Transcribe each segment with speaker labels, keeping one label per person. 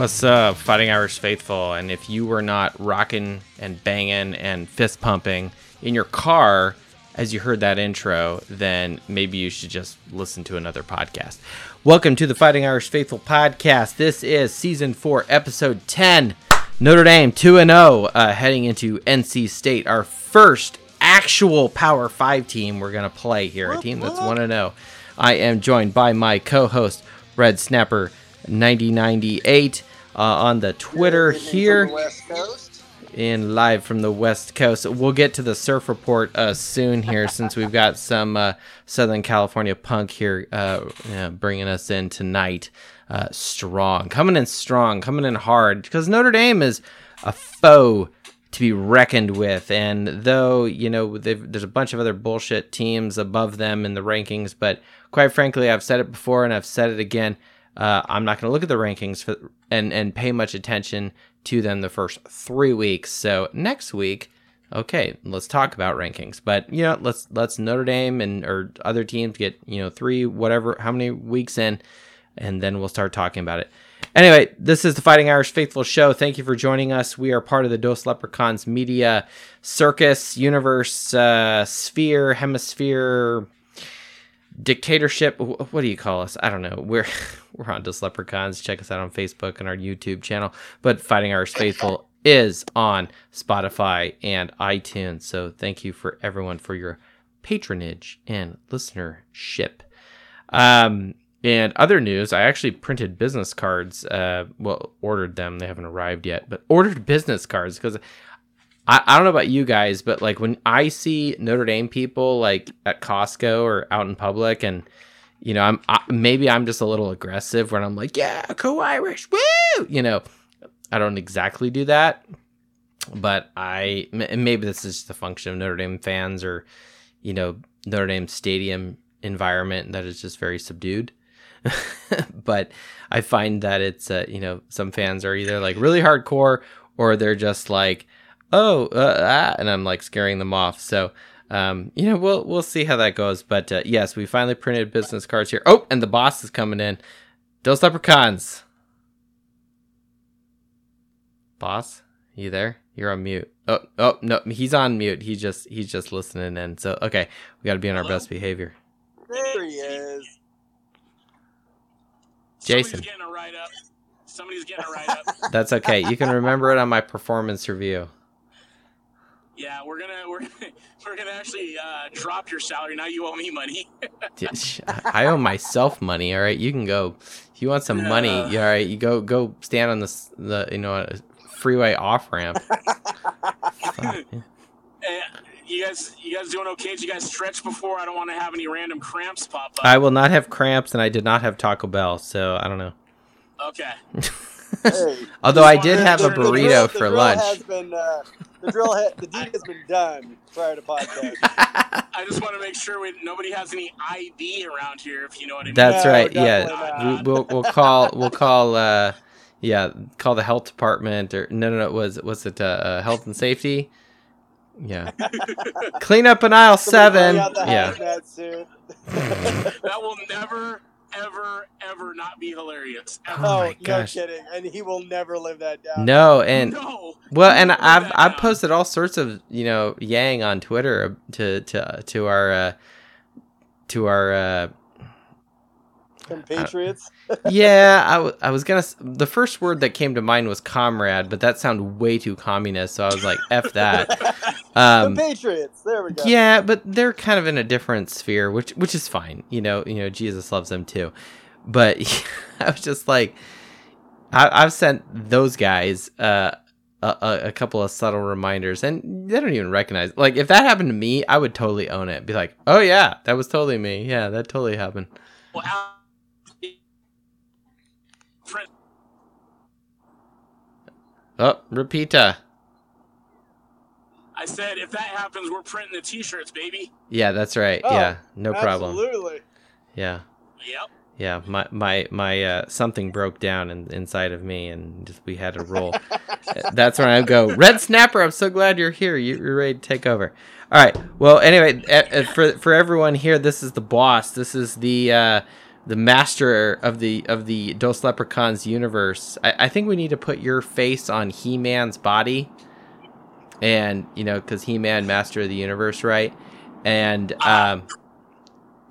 Speaker 1: What's up, Fighting Irish Faithful? And if you were not rocking and banging and fist pumping in your car as you heard that intro, then maybe you should just listen to another podcast. Welcome to the Fighting Irish Faithful podcast. This is season four, episode 10. Notre Dame 2 0, uh, heading into NC State, our first actual Power 5 team we're going to play here, a team that's 1 0. I am joined by my co host, Red Snapper 9098 uh, on the Twitter here and live from the West Coast. We'll get to the surf report uh, soon here since we've got some uh, Southern California punk here uh, bringing us in tonight. Uh, strong, coming in strong, coming in hard because Notre Dame is a foe to be reckoned with. And though, you know, there's a bunch of other bullshit teams above them in the rankings, but quite frankly, I've said it before and I've said it again. Uh, I'm not going to look at the rankings for, and and pay much attention to them the first three weeks. So next week, okay, let's talk about rankings. But you know, let's let's Notre Dame and or other teams get you know three whatever how many weeks in, and then we'll start talking about it. Anyway, this is the Fighting Irish Faithful Show. Thank you for joining us. We are part of the Dos Leprechauns Media Circus Universe uh, Sphere Hemisphere dictatorship what do you call us? I don't know. We're we're on just leprechauns. Check us out on facebook and our youtube channel. But fighting irish faithful is on spotify and itunes. So thank you for everyone for your patronage and listenership. Um and other news i actually printed business cards uh well ordered them. They haven't arrived yet but ordered business cards because I, I don't know about you guys, but like when I see Notre Dame people like at Costco or out in public, and you know, I'm I, maybe I'm just a little aggressive when I'm like, yeah, co Irish, woo, you know, I don't exactly do that, but I maybe this is just a function of Notre Dame fans or you know Notre Dame stadium environment that is just very subdued. but I find that it's uh, you know some fans are either like really hardcore or they're just like oh uh, ah, and I'm like scaring them off. So um, you know we'll we'll see how that goes. But uh, yes, we finally printed business cards here. Oh, and the boss is coming in. Dos Leprechauns. Boss, you there? You're on mute. Oh, oh no, he's on mute. He just he's just listening in. So okay, we got to be on our
Speaker 2: Hello?
Speaker 1: best behavior.
Speaker 3: There he is.
Speaker 1: Jason.
Speaker 2: Somebody's getting a write up. Somebody's getting a write up.
Speaker 1: That's okay. You can remember it on my performance review.
Speaker 2: Yeah, we're gonna we're we're gonna actually uh, drop your salary. Now you owe me money.
Speaker 1: I owe myself money. All right, you can go. If you want some money,
Speaker 2: Yeah.
Speaker 1: yeah, all right, you go go stand on this the you know freeway off ramp.
Speaker 2: Eh, you guys you guys doing okay? Did you guys stretch before? I don't want to have any random cramps pop up.
Speaker 1: I will not have cramps, and I did not have Taco Bell, so I don't know.
Speaker 2: okay.
Speaker 3: Hey,
Speaker 1: Although I did have a
Speaker 2: the
Speaker 3: drill-
Speaker 1: burrito
Speaker 3: the
Speaker 1: for lunch.
Speaker 3: Has been, uh, the drill, ha- the deed has been done prior to podcast.
Speaker 2: I just want to make sure we, nobody has any ID around here. If you know what I mean.
Speaker 1: That's
Speaker 3: No,
Speaker 1: right. Yeah, we, we'll we'll call we'll call uh yeah call the health department or no no no was was it uh, uh health and safety? Yeah, clean up in aisle seven.
Speaker 3: Somebody bring out the
Speaker 1: Yeah.
Speaker 2: that will never ever ever not be hilarious. Ever.
Speaker 1: Oh
Speaker 3: Oh,
Speaker 1: my
Speaker 3: no
Speaker 1: gosh.
Speaker 3: kidding. And he will never live that down.
Speaker 1: No, and
Speaker 2: no.
Speaker 1: Well, and I've I've
Speaker 2: down.
Speaker 1: posted all sorts of you know yang on Twitter to to to our uh, to our uh,
Speaker 3: Compatriots.
Speaker 1: yeah I, w- I was gonna s- the first word that came to mind was comrade, but that sounded way too communist, so I was like f that. Um,
Speaker 3: Compatriots. There we go.
Speaker 1: yeah, but they're kind of in a different sphere, which which is fine. You know, you know Jesus loves them too, but I was just like, I, I've sent those guys uh, a, a, a couple of subtle reminders, and they don't even recognize. Like if that happened to me, I would totally own it. Be like, oh yeah, that was totally me. Yeah, that totally happened.
Speaker 2: Well,
Speaker 1: Oh, repeata.
Speaker 2: I said, if that happens, we're printing the T-shirts, baby.
Speaker 1: Yeah, that's right.
Speaker 3: Oh,
Speaker 1: yeah, no problem.
Speaker 3: Absolutely.
Speaker 1: Yeah.
Speaker 2: Yep.
Speaker 1: Yeah, my my my uh, something broke down in, inside of me, and just we had to roll. That's when I go, Red Snapper. I'm so glad you're here. You- You're ready to take over. All right. Well, anyway, for for everyone here, this is the boss. This is the uh, the master of the of the Dos Leprechauns universe, I, I think we need to put your face on He Man's body, and you know, because He Man, master of the universe, right? And um,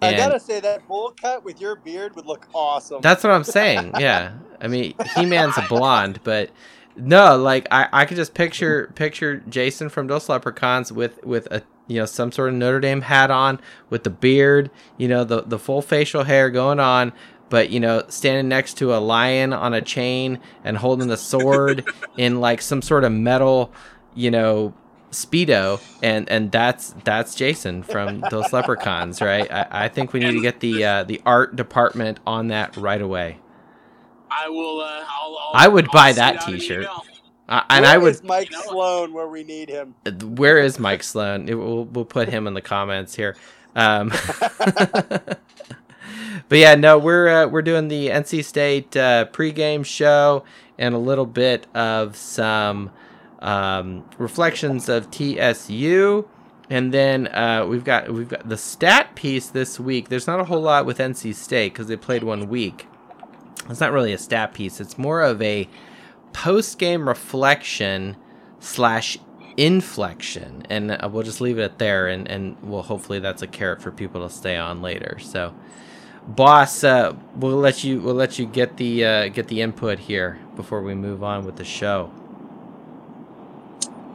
Speaker 3: I
Speaker 1: and
Speaker 3: gotta say that bowl cut with your beard would look awesome.
Speaker 1: that's what I'm saying. Yeah, I mean, He Man's a blonde, but no, like I, I could just picture picture Jason from Dos Leprechauns with with a you know some sort of Notre Dame hat on with the beard, you know the the full facial hair going on, but you know standing next to a lion on a chain and holding the sword in like some sort of metal, you know speedo and and that's that's jason from Dos Leprechauns right i, I think we need to get the uh, the art department on that right away
Speaker 2: I will. Uh, I'll, I'll,
Speaker 1: I would
Speaker 2: I'll
Speaker 1: buy that t-shirt. Uh, and
Speaker 3: Where
Speaker 1: i would
Speaker 3: is Mike
Speaker 2: You know-
Speaker 3: Sloan where we need him.
Speaker 1: where is Mike Sloan? We'll, we'll put him in the comments here. Um, but yeah, no, we're uh, we're doing the NC State uh, pregame show and a little bit of some um, reflections of TSU, and then uh, we've got we've got the stat piece this week. There's not a whole lot with NC State because they played one week. It's not really a stat piece. It's more of a post game reflection slash inflection and uh, we'll just leave it there and and well hopefully that's a carrot for people to stay on later so boss uh, we'll let you we'll let you get the uh, get the input here before we move on with the show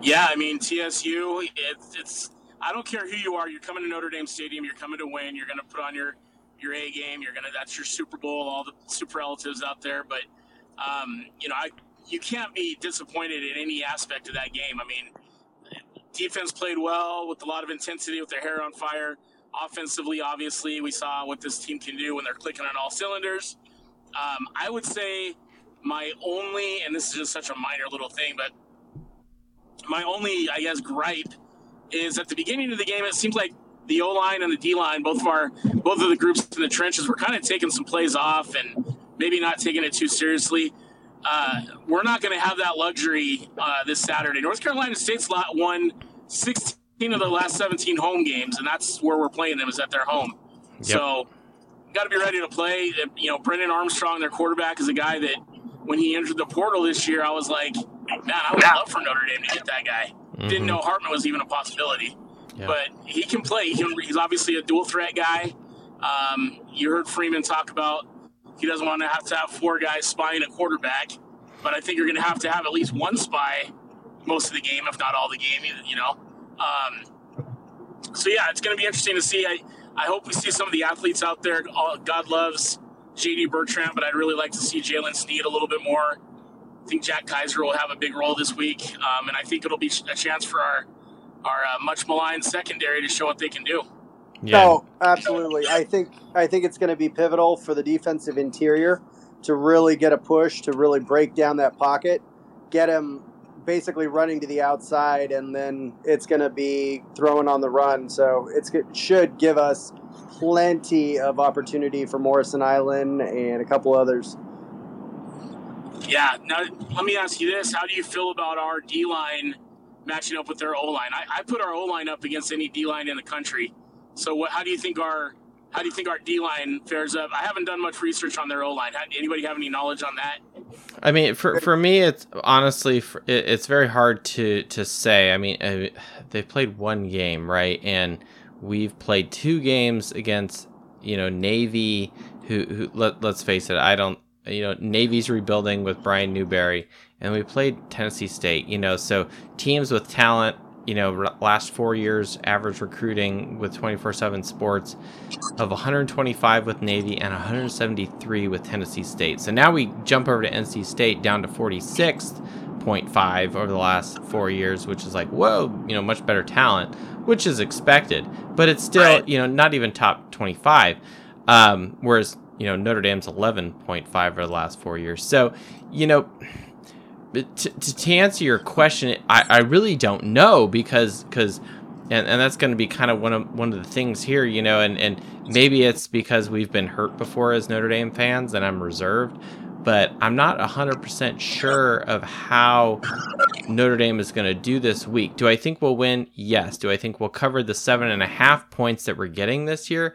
Speaker 2: Yeah, I mean TSU. It's. I don't care who you are. You're coming to Notre Dame Stadium. You're coming to win. You're going to put on your your A game. You're gonna. That's your Super Bowl. All the superlatives out there. But um, you know, I you can't be disappointed in any aspect of that game. I mean, defense played well with a lot of intensity, with their hair on fire. Offensively, obviously, we saw what this team can do when they're clicking on all cylinders. Um, I would say my only, and this is just such a minor little thing, but my only, I guess, gripe is at the beginning of the game, it seems like the O line and the D line, both of our, both of the groups in the trenches, were kind of taking some plays off and maybe not taking it too seriously. Uh, we're not going to have that luxury uh, this Saturday. North Carolina State's lot won 16 of the last 17 home games, and that's where we're playing them is at their home. So, got to be ready to play. You know, Brennan Armstrong, their quarterback, is a guy that when he entered the portal this year, I was like, man, I would love for Notre Dame to get that guy. Didn't know Hartman was even a possibility,
Speaker 1: Yeah.
Speaker 2: but he can play. He can, he's obviously a dual threat guy. Um, you heard Freeman talk about he doesn't want to have to have four guys spying a quarterback, but I think you're going to have to have at least one spy most of the game, if not all the game. You know. Um, so yeah, it's going to be interesting to see. I I hope we see some of the athletes out there. God loves JD Bertrand, but I'd really like to see Jaylen Sneed a little bit more. I think Jack Kiser will have a big role this week, um, and I think it'll be a chance for our our uh, much maligned secondary to show what they can do.
Speaker 1: Yeah
Speaker 3: No, absolutely. I think I think it's going to be pivotal for the defensive interior to really get a push to really break down that pocket, get him basically running to the outside, and then it's going to be throwing on the run. So it's it should give us plenty of opportunity for Morrison Island and a couple others.
Speaker 2: Yeah. Now, let me ask you this: How do you feel about our D line matching up with their O line? I, I put our O line up against any D line in the country. So, what? How do you think our how do you think our D line fares up? I haven't done much research on their O line. Anybody have any knowledge on that?
Speaker 1: I mean, for for me, it's honestly it's very hard to to say. I mean, uh, they've played one game, right? And we've played two games against you know Navy, who who let let's face it, I don't you know Navy's rebuilding with Brian Newberry, and we played Tennessee State. You know, so teams with talent. You know, last four years average recruiting with 24/7 Sports of 125 with Navy and 173 with Tennessee State. So now we jump over to NC State down to 46.5 over the last four years, which is like, whoa, you know, much better talent, which is expected, but it's still, you know, not even top 25. Um, whereas, you know, Notre Dame's 11.5 over the last four years. So, you know, to, to, to answer your question, I, I really don't know because because and, and that's going to be kind of one of one of the things here, you know, and, and maybe it's because we've been hurt before as Notre Dame fans and I'm reserved, but I'm not 100% sure of how Notre Dame is going to do this week. Do I think we'll win? Yes. Do I think we'll cover the seven and a half points that we're getting this year?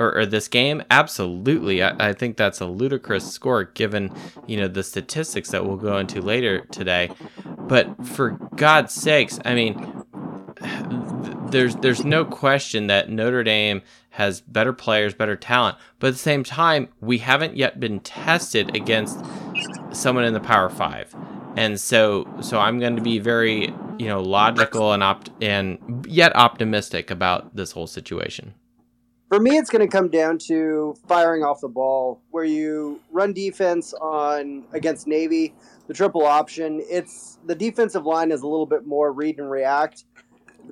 Speaker 1: Or, or this game? Absolutely. I, I, think that's a ludicrous score given, you know, the statistics that we'll go into later today. But for God's sakes, I mean, there's there's no question that Notre Dame has better players, better talent, but at the same time, we haven't yet been tested against someone in the Power Five, and so so I'm going to be very you know logical and opt and yet optimistic about this whole situation.
Speaker 3: For me, it's going to come down to firing off the ball, where you run defense on against Navy, the triple option. It's the defensive line is a little bit more read and react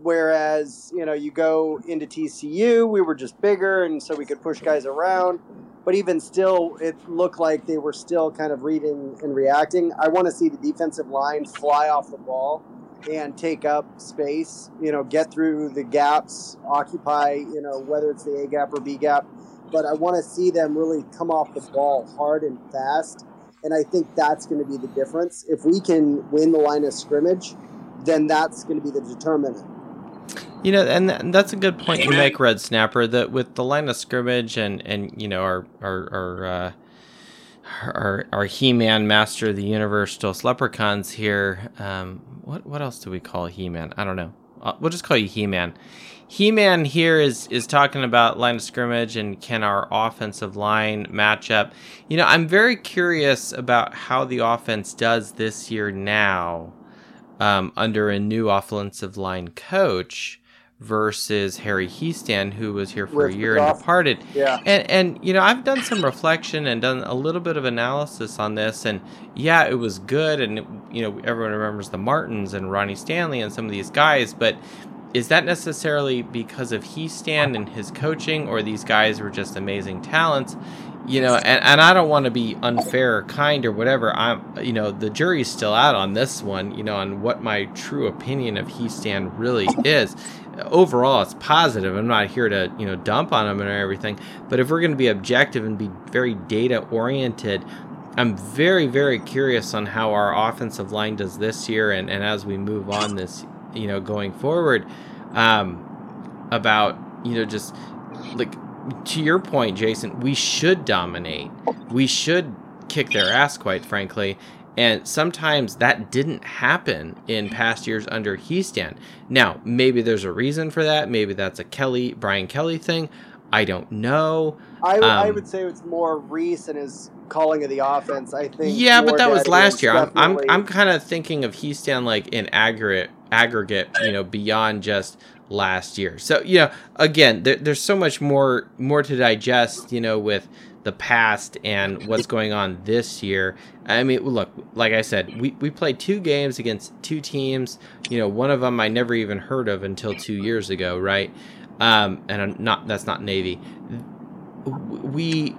Speaker 3: Whereas, you know, you go into TSU, we were just bigger, and so we could push guys around. But even still, it looked like they were still kind of reading and reacting. I want to see the defensive line fly off the ball and take up space, you know, get through the gaps, occupy, you know, whether it's the A gap or B gap. But I want to see them really come off the ball hard and fast. And I think that's going to be the difference. If we can win the line of scrimmage, then that's going to be the determinant.
Speaker 1: You know, and, that's a good point you make, Red Snapper. That with the line of scrimmage and and you know our our our uh, our, our He-Man Master of the Universe, Dos Leprechauns here. Um, what what else do we call He-Man? I don't know. Uh, we'll just call you He-Man. He-Man here is is talking about line of scrimmage and can our offensive line match up. You know, I'm very curious about how the offense does this year now um, under a new offensive line coach versus Harry Hiestand, who was here for With a year and departed.
Speaker 3: Yeah.
Speaker 1: And and you know, I've done some reflection and done a little bit of analysis on this, and yeah, it was good, and you know, everyone remembers the Martins and Ronnie Stanley and some of these guys, but is that necessarily because of Hiestand and his coaching, or these guys were just amazing talents? you know and, and i don't want to be unfair or kind or whatever i'm you know the jury's still out on this one you know on what my true opinion of Hiestand really is overall it's positive i'm not here to you know dump on them and everything but if we're going to be objective and be very data oriented i'm very very curious on how our offensive line does this year and, and as we move on this you know going forward um, about you know just like to your point, Jason, we should dominate. We should kick their ass, quite frankly. And sometimes that didn't happen in past years under Hiestand. Now, maybe there's a reason for that. Maybe that's a Kelly, Brian Kelly thing. I don't know.
Speaker 3: I, um, I would say it's more Rees and his calling of the offense. I think.
Speaker 1: Yeah, but that was last year. I'm, I'm, I'm kind of thinking of Hiestand like in aggregate, aggregate, you know, beyond just last year. So you know, again, there, there's so much more more to digest. You know, with the past and what's going on this year. I mean, look, like I said, we, we played two games against two teams. You know, one of them I never even heard of until two years ago, right? Um, and I'm not that's not Navy. We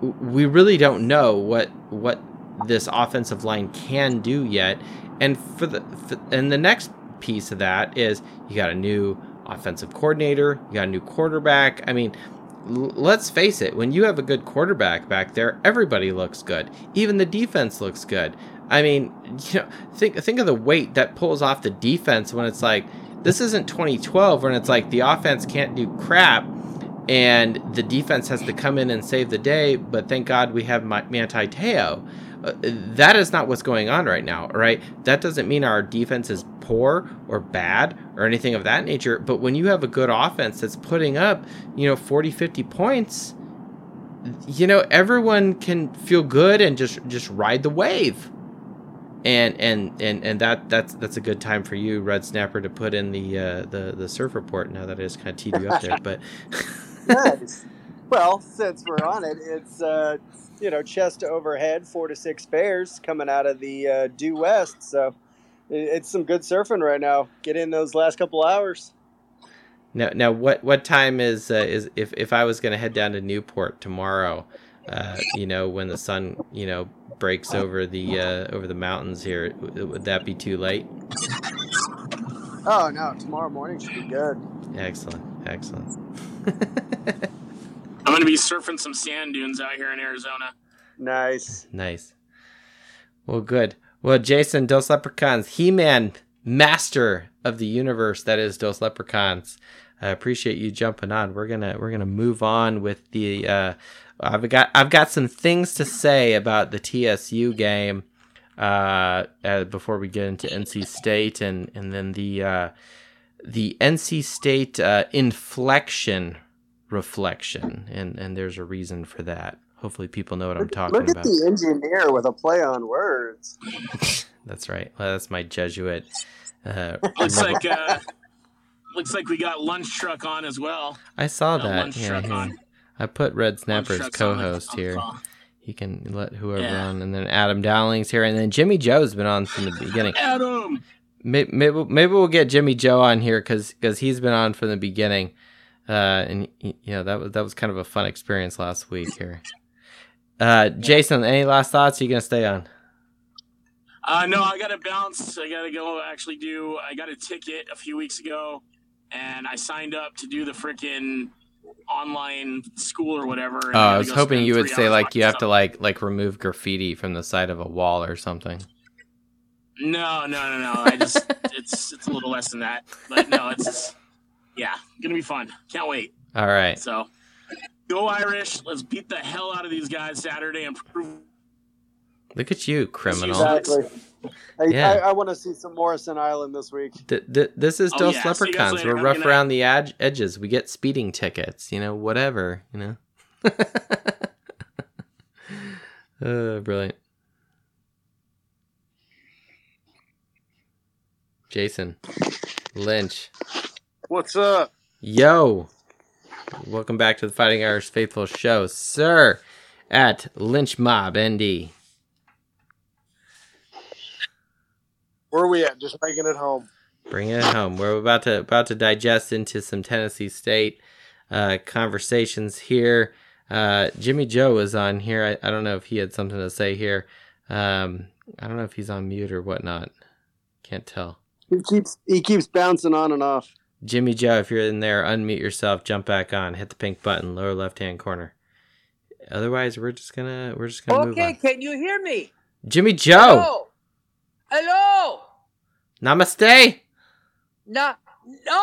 Speaker 1: we really don't know what what this offensive line can do yet. And for the for, and the next piece of that is you got a new offensive coordinator, you got a new quarterback. I mean, let's face it, when you have a good quarterback back there, everybody looks good. Even the defense looks good. I mean, you know, think think of the weight that pulls off the defense when it's like this isn't 2012 when it's like the offense can't do crap and the defense has to come in and save the day, but thank God we have Manti Te'o. Uh, that is not what's going on right now, right? That doesn't mean our defense is poor or bad or anything of that nature. But when you have a good offense that's putting up, you know, 40, 50 points, you know, everyone can feel good and just just ride the wave. And and and and that that's that's a good time for you, Red Snapper, to put in the uh, the the surf report. Now that I just kind of teed you up there, but
Speaker 3: nice. Well, since we're on it, it's uh, you know chest to overhead, four to six bears coming out of the uh, due west. So it's some good surfing right now. Get in those last couple hours.
Speaker 1: Now, now, what what time is uh, is if if I was going to head down to Newport tomorrow? Uh, you know, when the sun you know breaks over the uh, over the mountains here, would that be too late?
Speaker 3: Oh no, tomorrow morning should be good.
Speaker 1: Excellent, excellent.
Speaker 2: I'm going to be surfing some sand dunes out here in Arizona.
Speaker 3: Nice,
Speaker 1: nice. Well, good. Well, Jason, Dos Leprechauns, He Man, master of the universe that is Dos Leprechauns. I appreciate you jumping on. We're gonna we're gonna move on with the. Uh, I've got I've got some things to say about the TSU game uh, uh, before we get into NC State and and then the uh, the NC State uh, inflection reflection and and there's a reason for that. Hopefully, people know what I'm talking
Speaker 3: Look at
Speaker 1: about.
Speaker 3: the engineer with a play on words.
Speaker 1: That's right. Well, that's my Jesuit. Uh,
Speaker 2: Looks like uh, looks like we got lunch truck on as well.
Speaker 1: I saw
Speaker 2: Got
Speaker 1: that.
Speaker 2: lunch
Speaker 1: Yeah,
Speaker 2: truck on.
Speaker 1: I put Red
Speaker 2: Lunch
Speaker 1: Snapper as
Speaker 2: truck's on the-
Speaker 1: co-host
Speaker 2: on the
Speaker 1: here.
Speaker 2: call.
Speaker 1: He can let whoever
Speaker 2: Yeah.
Speaker 1: on, and then Adam Dowling's here, and then Jimmy Joe's been on from the beginning.
Speaker 2: Adam.
Speaker 1: Maybe maybe, maybe we'll get Jimmy Joe on here because he's been on from the beginning, uh, and y- you know that was that was kind of a fun experience last week here. Uh, Jason, any last thoughts? Are you gonna stay on?
Speaker 2: Uh, no, I got to bounce. I got to go actually do. I got a ticket a few weeks ago, and I signed up to do the freaking online school or whatever.
Speaker 1: Oh, I
Speaker 2: gotta
Speaker 1: was hoping you would say like you have to like like remove graffiti from the side of a wall or something.
Speaker 2: No, no, no, no. I just it's it's a little less than that, but no, it's yeah, gonna be fun. Can't wait.
Speaker 1: All right.
Speaker 2: So go Irish. Let's beat the hell out of these guys Saturday and prove.
Speaker 1: Look at you, criminal.
Speaker 3: Exactly. I,
Speaker 1: Yeah.
Speaker 3: I, I want to see some Morrison Island this week.
Speaker 1: Th- th- this is
Speaker 2: Oh,
Speaker 1: Dos
Speaker 2: yeah. See you guys
Speaker 1: Leprechauns. We're
Speaker 2: Have a
Speaker 1: rough
Speaker 2: good
Speaker 1: around the ad- edges. We get speeding tickets, you know, whatever, you know. uh, brilliant. Jason Lynch.
Speaker 3: What's up?
Speaker 1: Yo. Welcome back to the Fighting Irish Faithful Show, sir, at Lynch Mob ND.
Speaker 3: Where are we at? Just making it home.
Speaker 1: Bring it home. We're about to about to digest into some Tennessee State uh, conversations here. Uh, Jimmy Joe was on here. I, I don't know if he had something to say here. Um, I don't know if he's on mute or whatnot. Can't tell.
Speaker 3: He keeps he keeps bouncing on and off.
Speaker 1: Jimmy Joe, if you're in there, unmute yourself, jump back on, hit the pink button, lower left hand corner. Otherwise, we're just gonna we're just gonna move
Speaker 4: Okay, can you hear me?
Speaker 1: Jimmy Joe,
Speaker 4: Hello. Hello.
Speaker 1: namaste.
Speaker 4: Na- no,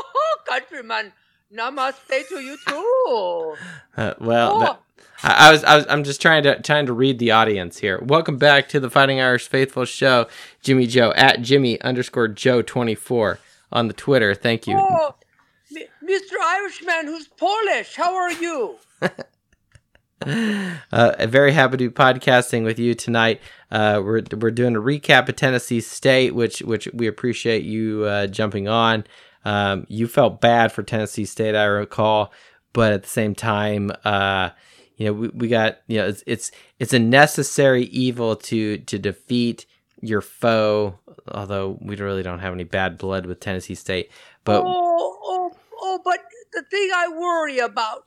Speaker 4: countryman. Namaste to you too.
Speaker 1: Uh, well,
Speaker 4: Oh.
Speaker 1: that- I, I was, I was, I'm just trying to trying to read the audience here. Welcome back to the Fighting Irish Faithful Show, Jimmy Joe at Jimmy underscore Joe 24 on the Twitter. Thank you.
Speaker 4: Oh, Mr. Irishman who's Polish. How are you?
Speaker 1: Uh, very happy to be podcasting with you tonight. Uh, we're we're doing a recap of Tennessee State, which which we appreciate you uh, jumping on. Um, you felt bad for Tennessee State, I recall, but at the same time, uh, you know, we, we got you know it's, it's it's a necessary evil to to defeat your foe. Although we really don't have any bad blood with Tennessee State, but
Speaker 4: oh, oh, oh, but the thing I worry about,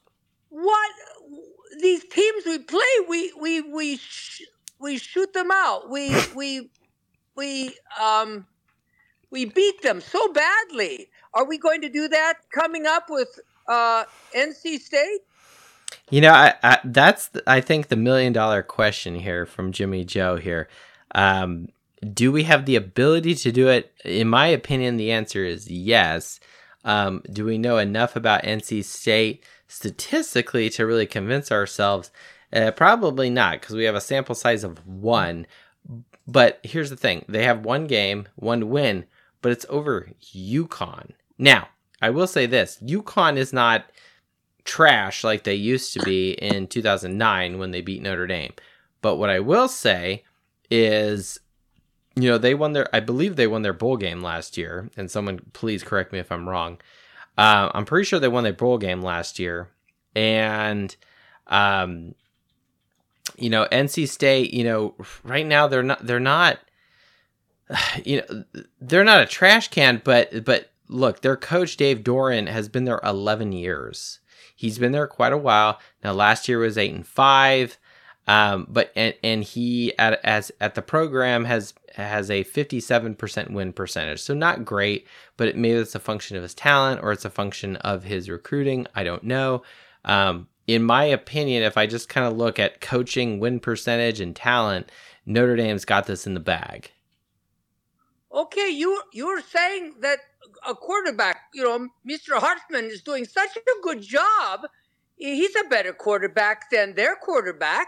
Speaker 4: what these teams we play, we we we sh- we shoot them out. We we we um we beat them so badly. Are we going to do that coming up with uh, NC State?
Speaker 1: You know, I, I that's the- I think the million dollar question here from Jimmy Joe here. Um, do we have the ability to do it? In my opinion, the answer is yes. Um, do we know enough about NC State statistically to really convince ourselves? Uh, probably not, because we have a sample size of one. But here's the thing: they have one game, one win, but it's over UConn. Now, I will say this: UConn is not trash like they used to be in 2009 when they beat Notre Dame. But what I will say is, you know, they won their, I believe they won their bowl game last year. And someone please correct me if I'm wrong. Uh, I'm pretty sure they won their bowl game last year. And, um, you know, NC State, you know, right now they're not, they're not, you know, they're not a trash can, but, but look, their coach Dave Doeren has been there 11 years. He's been there quite a while. Now last year was 8 and 5. Um, but and, and he at as at the program has has a 57% win percentage. So not great, but it, maybe it's a function of his talent or it's a function of his recruiting. I don't know. Um, in my opinion, if I just kind of look at coaching, win percentage, and talent, Notre Dame's got this in the bag.
Speaker 4: Okay, you you're saying that a quarterback, you know, Mr. Hartman is doing such a good job. He's a better quarterback than their quarterback.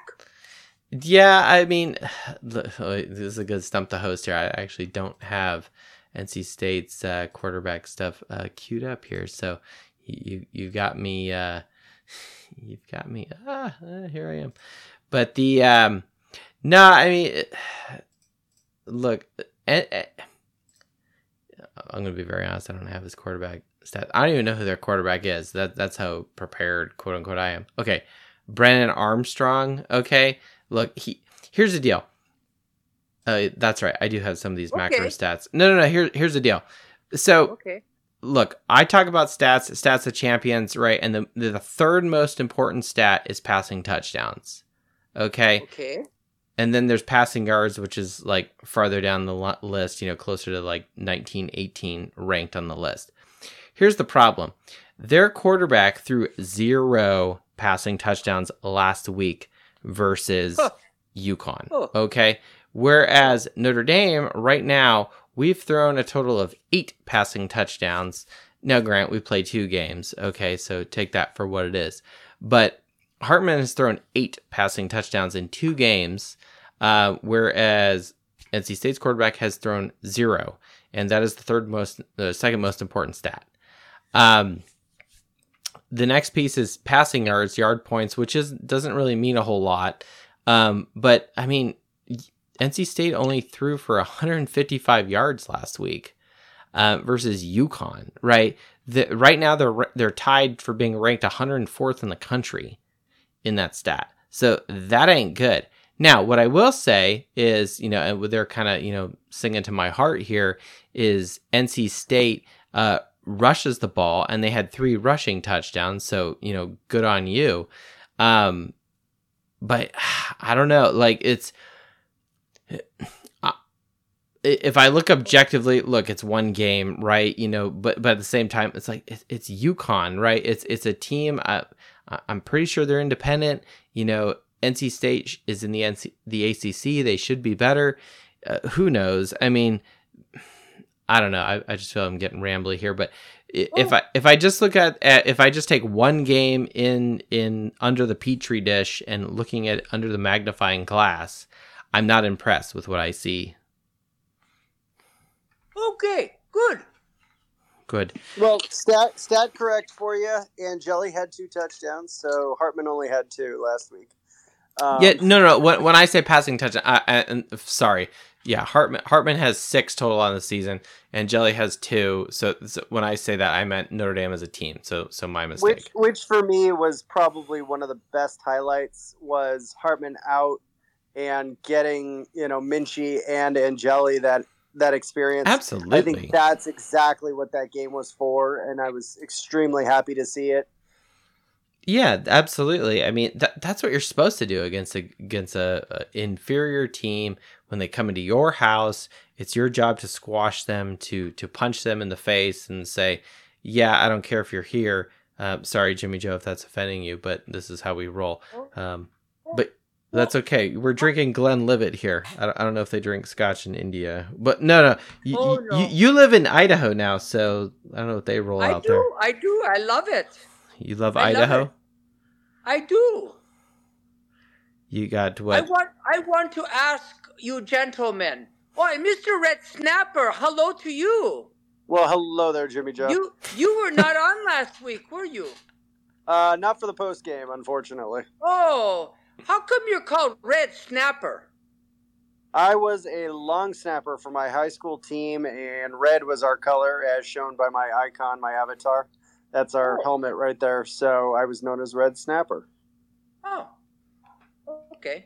Speaker 1: Yeah, I mean, this is a good stump to host here. I actually don't have NC State's uh, quarterback stuff uh, queued up here, so you you got me. Uh, you've got me. Ah, uh, here I am. But the um, no, I mean, look, eh, eh, I'm to be very honest. I don't have his quarterback stat. I don't even know who their quarterback is. That that's how prepared, quote unquote, I am. Okay, Brennan Armstrong. Okay, look, he here's the deal. Uh, that's right. I do have some of these okay. macro stats. No, no, no. Here, here's the deal. So,
Speaker 4: okay.
Speaker 1: look, I talk about stats, stats of champions, right? And the the third most important stat is passing touchdowns. Okay.
Speaker 4: Okay
Speaker 1: and then there's passing yards, which is like farther down the list, you know, closer to like 19, 18 ranked on the list. Here's the problem their quarterback threw zero passing touchdowns last week versus huh. UConn. Huh. Okay. Whereas Notre Dame, right now, we've thrown a total of eight passing touchdowns. Now, Grant, we play two games. Okay. So take that for what it is. But Hartman has thrown eight passing touchdowns in two games, uh, whereas NC State's quarterback has thrown zero, and that is the third most, the second most important stat. Um, the next piece is passing yards, yard points, which is doesn't really mean a whole lot. Um, but I mean, NC State only threw for 155 yards last week uh, versus UConn, right? The, right now they're they're tied for being ranked 104th in the country in that stat. So that ain't good. Now, what I will say is, you know, they're kind of, you know, singing to my heart here is NC State uh, rushes the ball and they had three rushing touchdowns. So, you know, good on you. Um, but I don't know. Like, it's. If I look objectively, look, it's one game, right? You know, but but at the same time, it's like it's, it's UConn, right? It's it's a team. Uh, I'm pretty sure they're independent. You know, NC State is in the NC, the ACC. They should be better. Uh, who knows? I mean, I don't know. I, I just feel I'm getting rambly here, but if I if I just look at, at, if I just take one game in in under the petri dish and looking at under the magnifying glass, I'm not impressed with what I see.
Speaker 4: Okay, good.
Speaker 1: Good.
Speaker 3: Well, stat stat correct for you. And Angeli had two touchdowns, so Hartman only had two last week.
Speaker 1: Um, yeah, no, no. When, when I say passing touchdown, I, I, I, sorry. Yeah, Hartman Hartman has six total on the season, and Jelly has two. So, so, when I say that, I meant Notre Dame as a team. So, so my mistake.
Speaker 3: Which, which for me was probably one of the best highlights was Hartman out and getting you know Minchey and Angeli that that experience.
Speaker 1: Absolutely.
Speaker 3: I think that's exactly what that game was for, and I was extremely happy to see it.
Speaker 1: Yeah, absolutely. I mean, that, that's what you're supposed to do against a, against a, a, inferior team when they come into your house. It's your job to squash them, to to punch them in the face, and say, "Yeah, I don't care if you're here." Uh, sorry, Jimmy Joe, if that's offending you, but this is how we roll. Um, but that's okay. We're drinking Glenlivet here. I don't, I don't know if they drink scotch in India, but no, no. You, oh, no. you, you live in Idaho now, so I don't know what they roll
Speaker 4: I
Speaker 1: out
Speaker 4: do,
Speaker 1: there.
Speaker 4: I do. I love it.
Speaker 1: You love I Idaho? Love
Speaker 4: I do.
Speaker 1: You got what?
Speaker 4: I want. I want to ask you, gentlemen. Oh, Mr. Red Snapper, hello to you.
Speaker 3: Well, hello there, Jimmy Joe.
Speaker 4: You you were not on last week, were you?
Speaker 3: Uh, not for the post game, unfortunately.
Speaker 4: Oh, how come you're called Red Snapper?
Speaker 3: I was a long snapper for my high school team, and red was our color, as shown by my icon, my avatar. That's our oh. helmet right there. So I was known as Red Snapper.
Speaker 4: Oh, okay.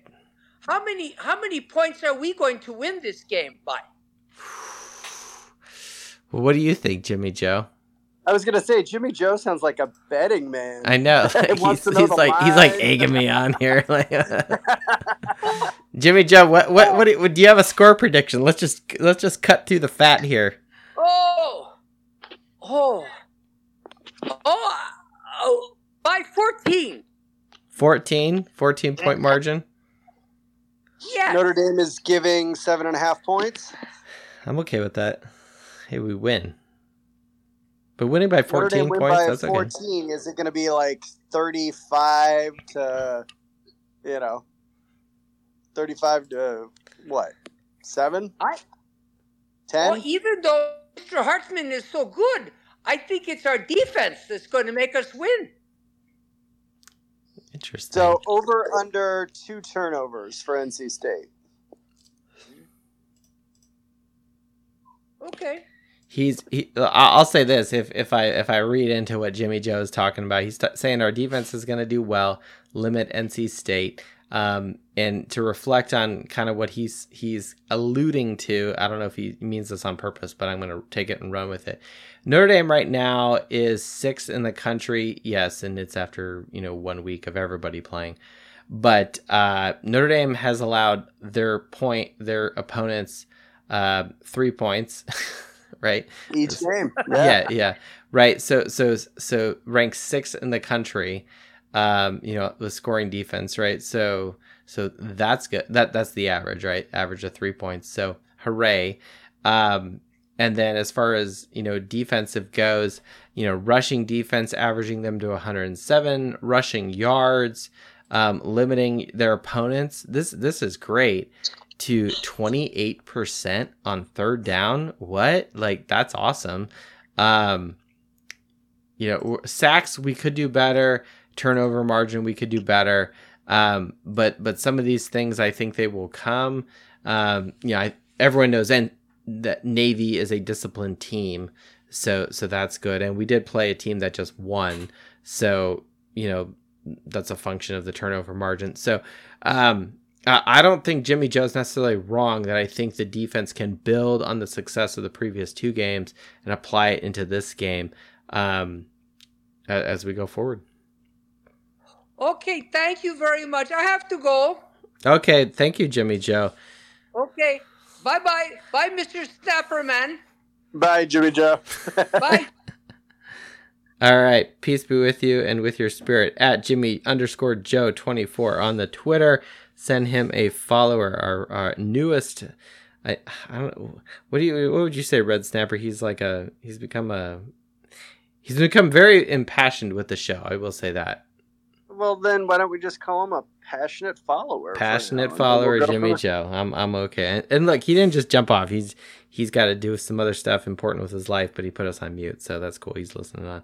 Speaker 4: How many how many points are we going to win this game by?
Speaker 1: Well, what do you think, Jimmy Joe?
Speaker 3: I was gonna say Jimmy Joe sounds like a betting man.
Speaker 1: I know. he's, he's like line. he's like egging me on here. Jimmy Joe, what what what do, do you have a score prediction? Let's just let's just cut through the fat here.
Speaker 4: Oh, oh, oh, uh, oh by fourteen.
Speaker 1: 14? 14 point margin.
Speaker 4: Yeah.
Speaker 3: Notre Dame is giving seven and a half points.
Speaker 1: I'm okay with that. Hey, we win. But winning by
Speaker 3: Notre
Speaker 1: 14
Speaker 3: Dame win
Speaker 1: points,
Speaker 3: by
Speaker 1: that's okay.
Speaker 3: 14. Is it going to be like 35 to, you know, 35 to what? Seven?
Speaker 4: I-
Speaker 3: 10?
Speaker 4: Well, even though Mr. Hartman is so good, I think it's our defense that's going to make us win.
Speaker 1: Interesting.
Speaker 3: So over under two turnovers for NC State.
Speaker 4: Okay.
Speaker 1: he's he I- I'll say this if if I if I read into what Jimmy Joe is talking about, he's t- saying our defense is going to do well, limit NC State. Um, and to reflect on kind of what he's he's alluding to, I don't know if he means this on purpose, but I'm going to take it and run with it. Notre Dame right now is sixth in the country, yes, and it's after you know one week of everybody playing. But uh, Notre Dame has allowed their point their opponents uh, three points, right?
Speaker 3: Each game.
Speaker 1: yeah, yeah, right. So, so, so ranked sixth in the country. Um, you know, the scoring defense, right? So, so that's good. That that's the average, right? Average of three points. So, hooray! Um, and then as far as you know, defensive goes, you know, rushing defense averaging them to 107, rushing yards, um, limiting their opponents. This this is great to 28% on third down. What? Like that's awesome. Um you know, sacks we could do better, turnover margin we could do better. Um but but some of these things I think they will come. Um you know, I, everyone knows and that Navy is a disciplined team. So so that's good and we did play a team that just won. So, you know, that's a function of the turnover margin. So, um I don't think Jimmy Joe's necessarily wrong that I think the defense can build on the success of the previous two games and apply it into this game um, as we go forward.
Speaker 4: Okay. Thank you very much. I have to go.
Speaker 1: Okay, thank you, Jimmy Joe.
Speaker 4: Okay. Bye bye. Bye, Mr. Snapperman.
Speaker 3: Bye, Jimmy Joe.
Speaker 4: Bye.
Speaker 1: All right, peace be with you and with your spirit at Jimmy underscore Joe twenty four on the Twitter. Send him a follower. Our, our newest, I I don't know what do you what would you say, Red Snapper? He's like a he's become a he's become very impassioned with the show. I will say that.
Speaker 3: Well, then why don't we just call him a passionate follower?
Speaker 1: passionate follower
Speaker 3: we'll
Speaker 1: Jimmy Joe. I'm I'm okay. And, and look, he didn't just jump off. He's he's got to do some other stuff important with his life, but he put us on mute, so that's cool. He's listening on.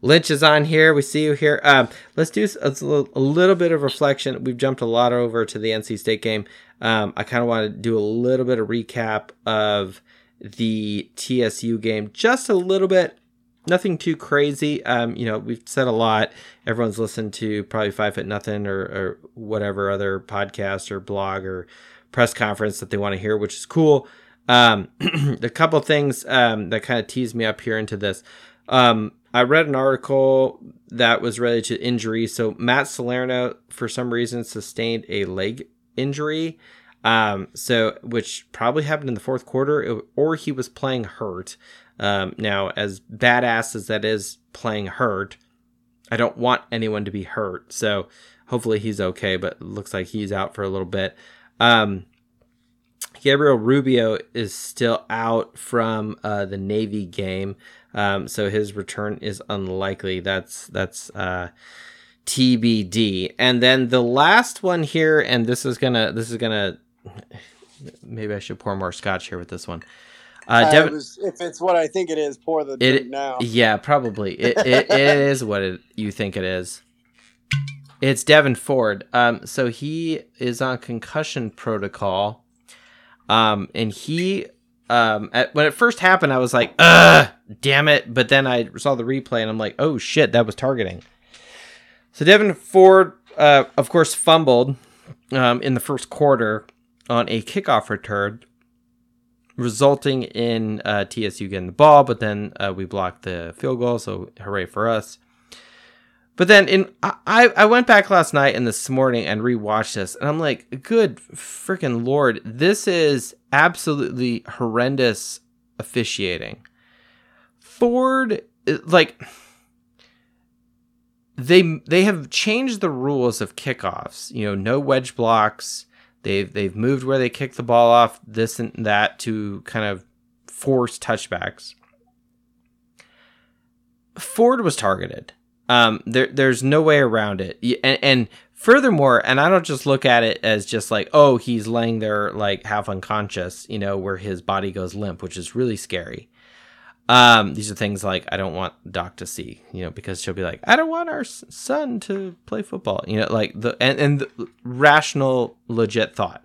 Speaker 1: Lynch is on here. We see you here. Um, let's do a, little- a little bit of reflection. We've jumped a lot over to the NC State game. Um, I kind of want to do a little bit of recap of the TSU game, just a little bit nothing too crazy. Um, you know, we've said a lot. Everyone's listened to probably Five Foot Nothing or, or whatever other podcast or blog or press conference that they want to hear, which is cool. Um, a couple things um, that kind of teased me up here into this. Um, I read an article that was related to injury. So Matt Salerno, for some reason, sustained a leg injury. Um, so which probably happened in the fourth quarter, or he was playing hurt. Um, now, as badass as that is playing hurt, I don't want anyone to be hurt. So hopefully he's okay, but looks like he's out for a little bit. Um, Gabriel Rubio is still out from uh, the Navy game, um, so his return is unlikely. That's that's uh, TBD. And then the last one here, and this is gonna this is gonna maybe I should pour more scotch here with this one. Uh,
Speaker 3: I
Speaker 1: Devin,
Speaker 3: was- if it's what I think it is, pour the
Speaker 1: It-
Speaker 3: drink now.
Speaker 1: yeah, probably. It, it, it is what it, you think it is. It's Devin Ford. Um, so he is on concussion protocol. Um, and he, um, at, when it first happened, I was like, ugh, damn it. But then I saw the replay and I'm like, oh shit, that was targeting. So Devin Ford, uh, of course, fumbled um, in the first quarter on a kickoff return resulting in uh, TSU getting the ball, but then uh, we blocked the field goal, so hooray for us. But then in I, I went back last night and this morning and rewatched this, and I'm like, good freaking lord, this is absolutely horrendous officiating. Ford, like, they they have changed the rules of kickoffs. You know, no wedge blocks. They've they've moved where they kick the ball off this and that to kind of force touchbacks. Ford was targeted. Um, there, there's no way around it. And, and furthermore, and I don't just look at it as just like, oh, he's laying there like half unconscious, you know, where his body goes limp, which is really scary. Um, these are things like I don't want Doc to see, you know, because she'll be like, I don't want our son to play football, you know, like the and and the rational, legit thought.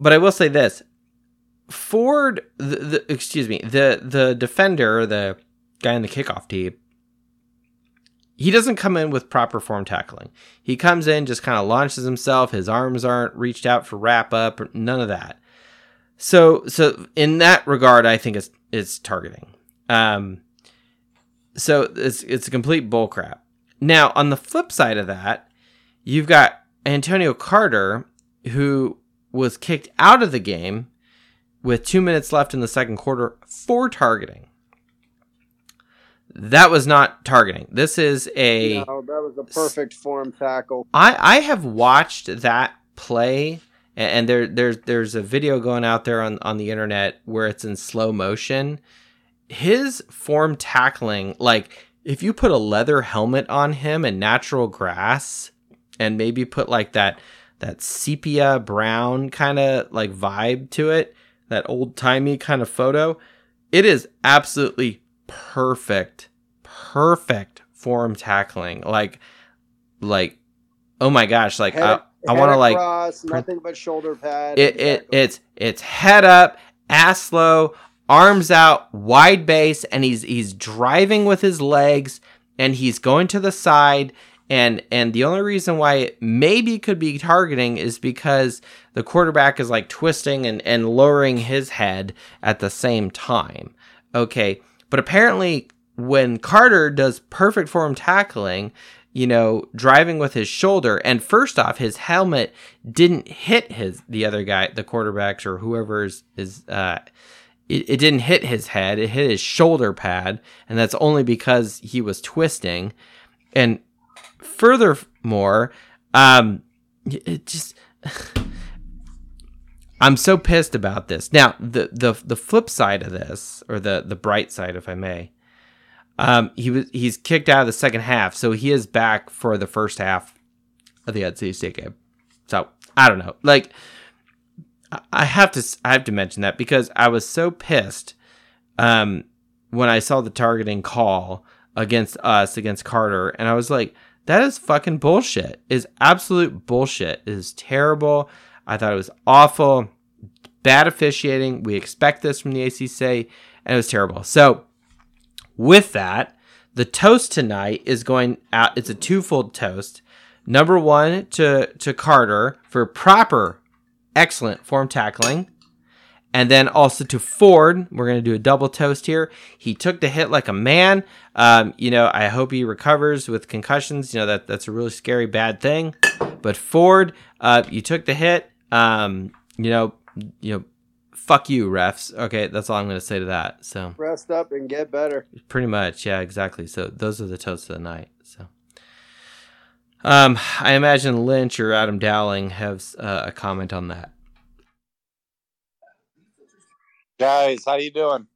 Speaker 1: But I will say this: Ford, the, the excuse me, the the defender, the guy in the kickoff team, he doesn't come in with proper form tackling. He comes in, just kind of launches himself. His arms aren't reached out for wrap up, none of that. So, so in that regard, I think it's it's targeting. Um, so it's it's a complete bullcrap. Now, on the flip side of that, you've got Antonio Carter, who was kicked out of the game with two minutes left in the second quarter for targeting. That was not targeting. This is a.
Speaker 3: No, that was a perfect form tackle.
Speaker 1: I I have watched that play, and there there's there's a video going out there on on the internet where it's in slow motion his form tackling, like if you put a leather helmet on him and natural grass and maybe put like that that sepia brown kind of like vibe to it, that old timey kind of photo, it is absolutely perfect, perfect form tackling. Like, like, oh my gosh, like
Speaker 3: head,
Speaker 1: I, I want to like
Speaker 3: nothing but shoulder pad.
Speaker 1: It, it it's it's head up, ass low, arms out, wide base, and he's he's driving with his legs and he's going to the side. And and the only reason why it maybe could be targeting is because the quarterback is like twisting and, and lowering his head at the same time. Okay. But apparently when Carter does perfect form tackling, you know, driving with his shoulder, and first off, his helmet didn't hit his the other guy, the quarterbacks or whoever's is uh it, it didn't hit his head, it hit his shoulder pad, and that's only because he was twisting. And furthermore, um, it just. I'm so pissed about this. Now, the the the flip side of this, or the the bright side, if I may, um, he was he's kicked out of the second half, so he is back for the first half of the NC State game. So I don't know, like I have to I have to mention that because I was so pissed um, when I saw the targeting call against us against Carter, and I was like, that is fucking bullshit. Is absolute bullshit. It is terrible. I thought it was awful, bad officiating. We expect this from the ACC, and it was terrible. So, with that, the toast tonight is going out. It's a twofold toast. Number one to to Carter for proper excellent form tackling. And then also to Ford, we're going to do a double toast here. He took the hit like a man. Um, you know, I hope he recovers with concussions. You know that that's a really scary bad thing. But Ford, uh, you took the hit. Um, you know, you know, fuck you, refs. Okay, that's all I'm going to say to that. So
Speaker 3: rest up and get better.
Speaker 1: Pretty much, yeah, exactly. So those are the toasts of the night. So. Um, I imagine Lynch or Adam Dowling has uh, a comment on that.
Speaker 5: Guys, how you doing?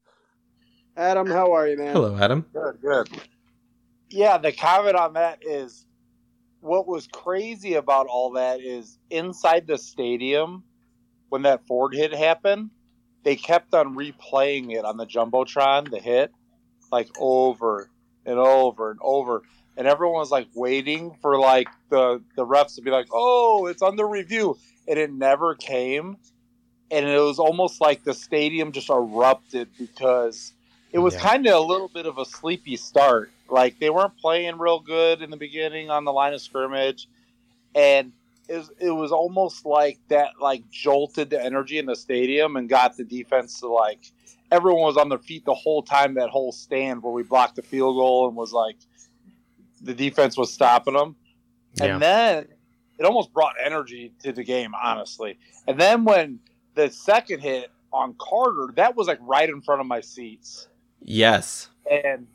Speaker 3: Adam, how are you, man?
Speaker 1: Hello, Adam.
Speaker 5: Good, good. Yeah, the comment on that is what was crazy about all that is inside the stadium when that Ford hit happened, they kept on replaying it on the jumbotron, the hit, like over and over and over and everyone was like waiting for like the the refs to be like, "Oh, it's under review," and it never came. And it was almost like the stadium just erupted because it was yeah. kind of a little bit of a sleepy start. Like they weren't playing real good in the beginning on the line of scrimmage, and it was, it was almost like that like jolted the energy in the stadium and got the defense to like everyone was on their feet the whole time that whole stand where we blocked the field goal and was like the defense was stopping them. And yeah. then it almost brought energy to the game, honestly. And then when the second hit on Carter, that was like right in front of my seats.
Speaker 1: Yes.
Speaker 5: And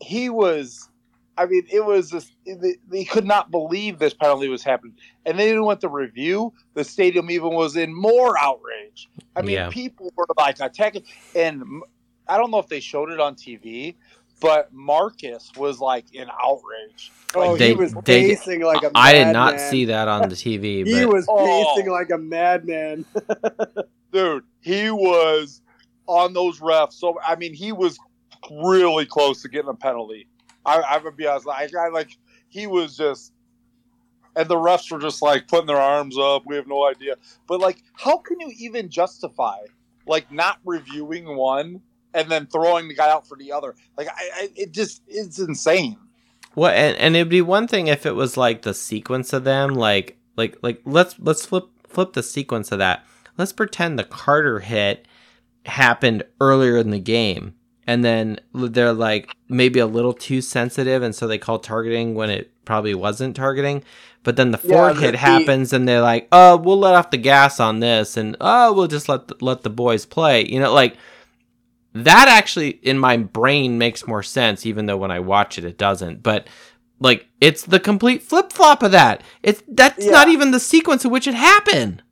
Speaker 5: he was I mean, it was they, they could not believe this penalty was happening, and they didn't want the review. The stadium even was in more outrage. I mean,
Speaker 1: Yeah.
Speaker 5: people were like attacking, and I don't know if they showed it on TV, but Marcus was like in outrage.
Speaker 3: Oh,
Speaker 1: They-
Speaker 3: he was
Speaker 1: they-
Speaker 3: pacing like a
Speaker 1: I did not
Speaker 3: madman.
Speaker 1: see that on the TV,
Speaker 3: He
Speaker 1: but
Speaker 3: was
Speaker 5: Oh.
Speaker 3: pacing like a madman.
Speaker 5: dude, he was on those refs. So I mean, he was really close to getting a penalty. I, I'm gonna be honest. I, I like he was just, and the refs were just like putting their arms up. We have no idea. But like, how can you even justify like not reviewing one and then throwing the guy out for the other? Like, I, I it just it's insane.
Speaker 1: Well, and, and it'd be one thing if it was like the sequence of them, like like like let's let's flip flip the sequence of that. Let's pretend the Carter hit happened earlier in the game, and then they're like maybe a little too sensitive, and so they call targeting when it probably wasn't targeting. But then the
Speaker 3: Yeah,
Speaker 1: Ford
Speaker 3: the-
Speaker 1: hit
Speaker 3: the-
Speaker 1: happens, and they're like, "Oh, we'll let off the gas on this, and oh, we'll just let the, let the boys play." You know, like that actually in my brain makes more sense even though when i watch it it doesn't but like it's the complete flip-flop of that it's that's
Speaker 3: Yeah.
Speaker 1: not even the sequence in which it happened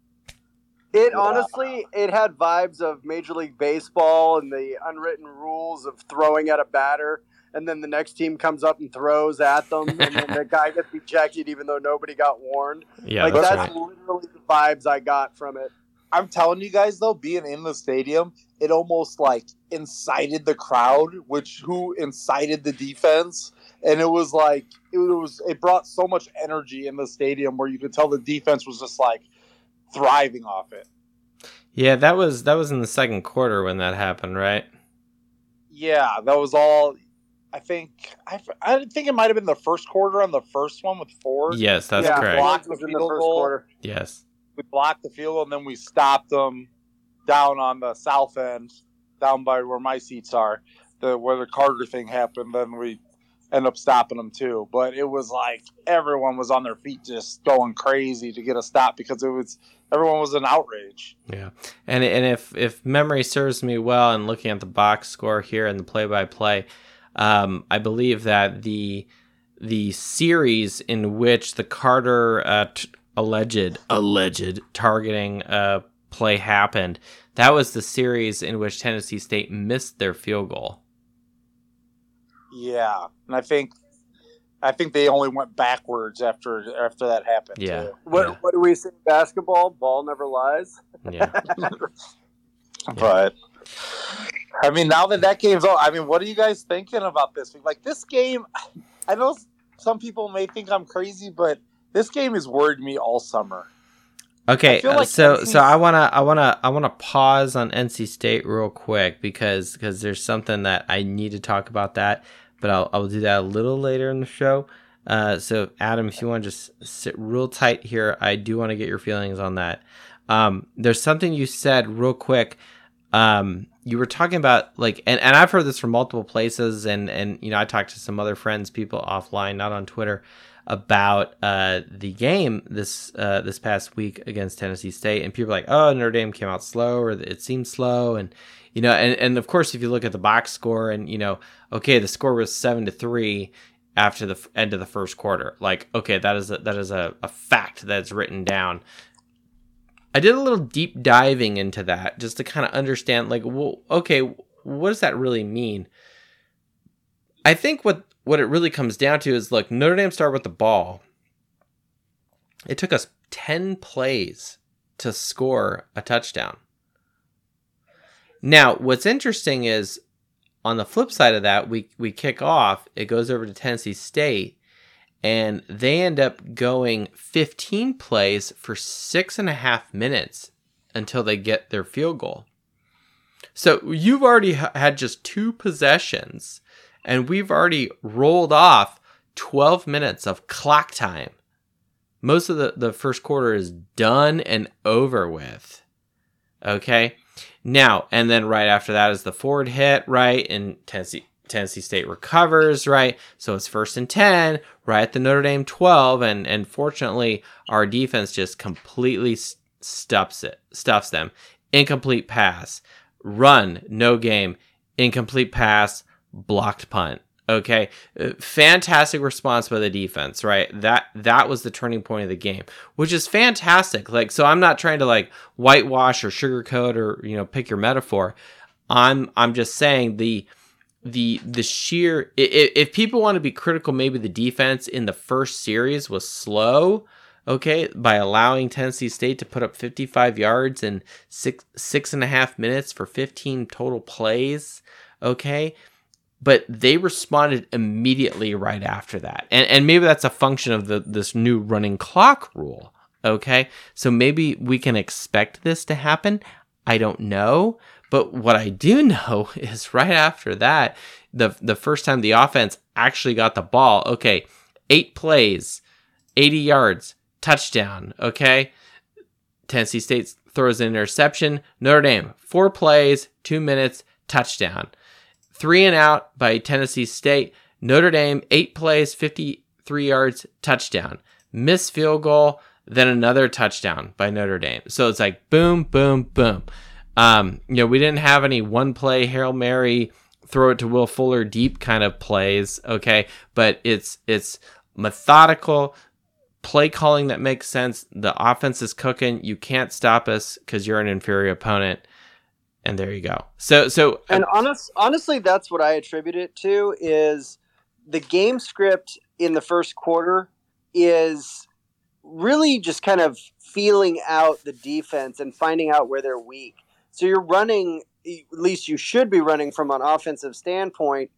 Speaker 3: It honestly, it had vibes of Major League Baseball and the unwritten rules of throwing at a batter, and then the next team comes up and throws at them, and then the guy gets ejected even though nobody got warned.
Speaker 1: yeah
Speaker 3: like
Speaker 1: that's,
Speaker 3: that's,
Speaker 1: right
Speaker 3: literally the vibes I got from it.
Speaker 5: I'm telling you guys though, being in the stadium, it almost like incited the crowd, which who incited the defense, and it was like it was it brought so much energy in the stadium where you could tell the defense was just like thriving off it.
Speaker 1: yeah that was that was in the second quarter when that happened right
Speaker 5: Yeah, that was all. I think I, I think it might have been the first quarter on the first one with Ford.
Speaker 1: yes that's
Speaker 3: yeah,
Speaker 1: correct
Speaker 5: Block
Speaker 3: was in the first
Speaker 5: goal.
Speaker 3: quarter.
Speaker 1: yes
Speaker 5: we blocked the field and then we stopped them down on the south end, down by where my seats are, the where the Carter thing happened. Then we end up stopping them too. But it was like everyone was on their feet, just going crazy to get a stop because it was everyone was in outrage.
Speaker 1: Yeah, and and if if memory serves me well, and looking at the box score here and the play by play, I believe that the the series in which the Carter uh, t- alleged alleged targeting uh, play happened, that was the series in which Tennessee State missed their field goal.
Speaker 5: Yeah, and I think I think they only went backwards after after that happened.
Speaker 1: Yeah.
Speaker 5: too.
Speaker 3: What,
Speaker 1: Yeah.
Speaker 3: what do we say? in Basketball, ball never lies.
Speaker 1: Yeah,
Speaker 5: But I mean, now that that game's over, I mean, what are you guys thinking about this? Like this game, I know some people may think I'm crazy, but this game has worried me all summer.
Speaker 1: Okay,
Speaker 5: like
Speaker 1: so
Speaker 5: NC
Speaker 1: so I wanna I wanna I wanna pause on NC State real quick because because there's something that I need to talk about that, but I'll I'll do that a little later in the show. Uh, so Adam, if you want to just sit real tight here, I do want to get your feelings on that. Um, there's something you said real quick. Um, you were talking about like, and, and I've heard this from multiple places, and and you know I talked to some other friends, people offline, not on Twitter, about uh, the game this uh, this past week against Tennessee State, and people are like, "Oh, Notre Dame came out slow, or it seemed slow," and you know, and, and of course, if you look at the box score, and you know, okay, the score was seven to three after the end of the first quarter. Like, okay, that is a, that is a, a fact that's written down. I did a little deep diving into that just to kind of understand, like, well, okay, what does that really mean? I think what what it really comes down to is look, Notre Dame started with the ball. It took us 10 plays to score a touchdown. Now, what's interesting is on the flip side of that, we, we kick off, it goes over to Tennessee State, and they end up going 15 plays for six and a half minutes until they get their field goal. So you've already ha- had just two possessions and we've already rolled off 12 minutes of clock time. Most of the, the first quarter is done and over with. Okay. Now, and then right after that is the Ford hit, right? And Tennessee, Tennessee State recovers, right? So it's first and 10, right at the Notre Dame 12. And, and fortunately, our defense just completely stuffs it, stuffs them. Incomplete pass, run, no game, incomplete pass, blocked punt. Okay, Uh, fantastic response by the defense, right? That that was the turning point of the game, which is fantastic. Like, so I'm not trying to like whitewash or sugarcoat or you know pick your metaphor. I'm I'm just saying the the the sheer i- i- if people want to be critical, maybe the defense in the first series was slow. Okay, by allowing Tennessee State to put up 55 yards in six six and a half minutes for 15 total plays. Okay, but they responded immediately right after that. And and maybe that's a function of the this new running clock rule okay? So maybe we can expect this to happen. I don't know. But what i do know is right after that the the first time the offense actually got the ball okay eight plays 80 yards touchdown okay? Tennessee state throws an interception notre dame four plays two minutes touchdown three and out by Tennessee State. Notre Dame, eight plays, 53 yards, touchdown. Missed field goal, then another touchdown by Notre Dame. So it's like boom, boom, boom. Um, you know, we didn't have any one play Hail Mary, throw it to Will Fuller deep kind of plays, okay? But it's it's methodical play calling that makes sense. The offense is cooking. You can't stop us because you're an inferior opponent. And there you go. So so uh,
Speaker 3: And honest, honestly, that's what I attribute it to is the game script in the first quarter is really just kind of feeling out the defense and finding out where they're weak. So you're running, at least you should be running from an offensive standpoint,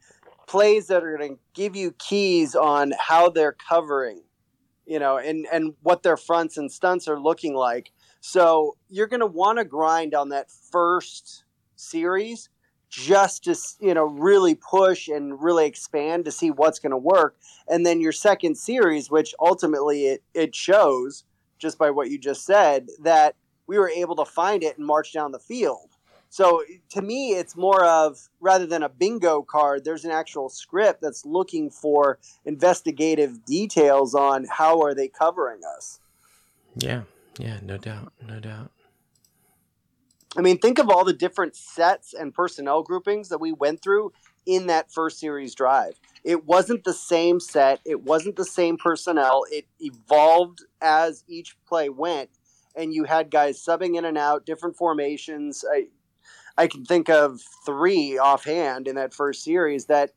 Speaker 3: plays that are going to give you keys on how they're covering, you know, and and what their fronts and stunts are looking like. So you're going to want to grind on that first series just to you know really push and really expand to see what's going to work. And then your second series which ultimately it, it shows just by what you just said that we were able to find it and march down the field. So to me it's more of rather than a bingo card there's an actual script that's looking for investigative details on how are they covering us.
Speaker 1: Yeah, yeah, no doubt, no doubt.
Speaker 3: I mean, think of all the different sets and personnel groupings that we went through in that first series drive. It wasn't the same set, it wasn't the same personnel. It evolved as each play went, and you had guys subbing in and out, different formations. I, I can think of three offhand in that first series that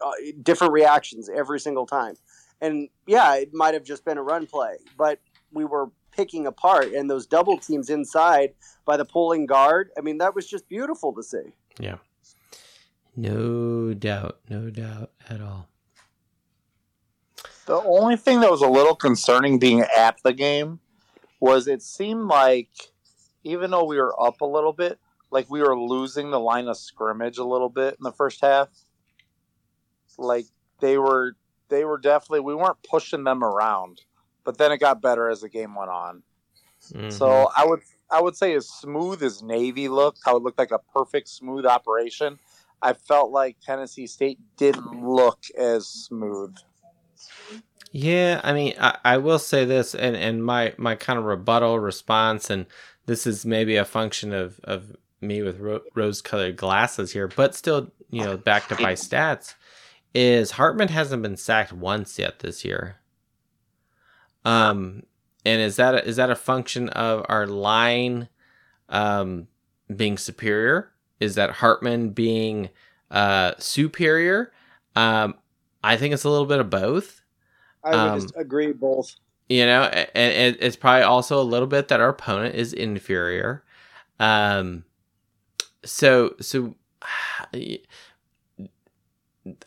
Speaker 3: uh, different reactions every single time. And yeah, it might have just been a run play, but we were picking apart and those double teams inside by the pulling guard. I mean, that was just beautiful to see.
Speaker 1: Yeah. No doubt, no doubt at all.
Speaker 5: The only thing that was a little concerning being at the game was it seemed like even though we were up a little bit, like we were losing the line of scrimmage a little bit in the first half. Like they were they were definitely we weren't pushing them around. But then it got better as the game went on.
Speaker 1: Mhm.
Speaker 5: So I would I would say as smooth as Navy looked, how it looked like a perfect smooth operation. I felt like Tennessee State didn't look as smooth.
Speaker 1: Yeah, I mean, I, I will say this, and, and my, my kind of rebuttal response, and this is maybe a function of, of me with ro- rose colored glasses here, but still, you know, backed up by stats, is Hartman hasn't been sacked once yet this year. Um, and is that a, is that a function of our line um, being superior? Is that Hartman being uh, superior? Um, I think it's a little bit of both
Speaker 3: I would
Speaker 1: Um,
Speaker 3: just agree both.
Speaker 1: you know and it's probably also a little bit that our opponent is inferior um so so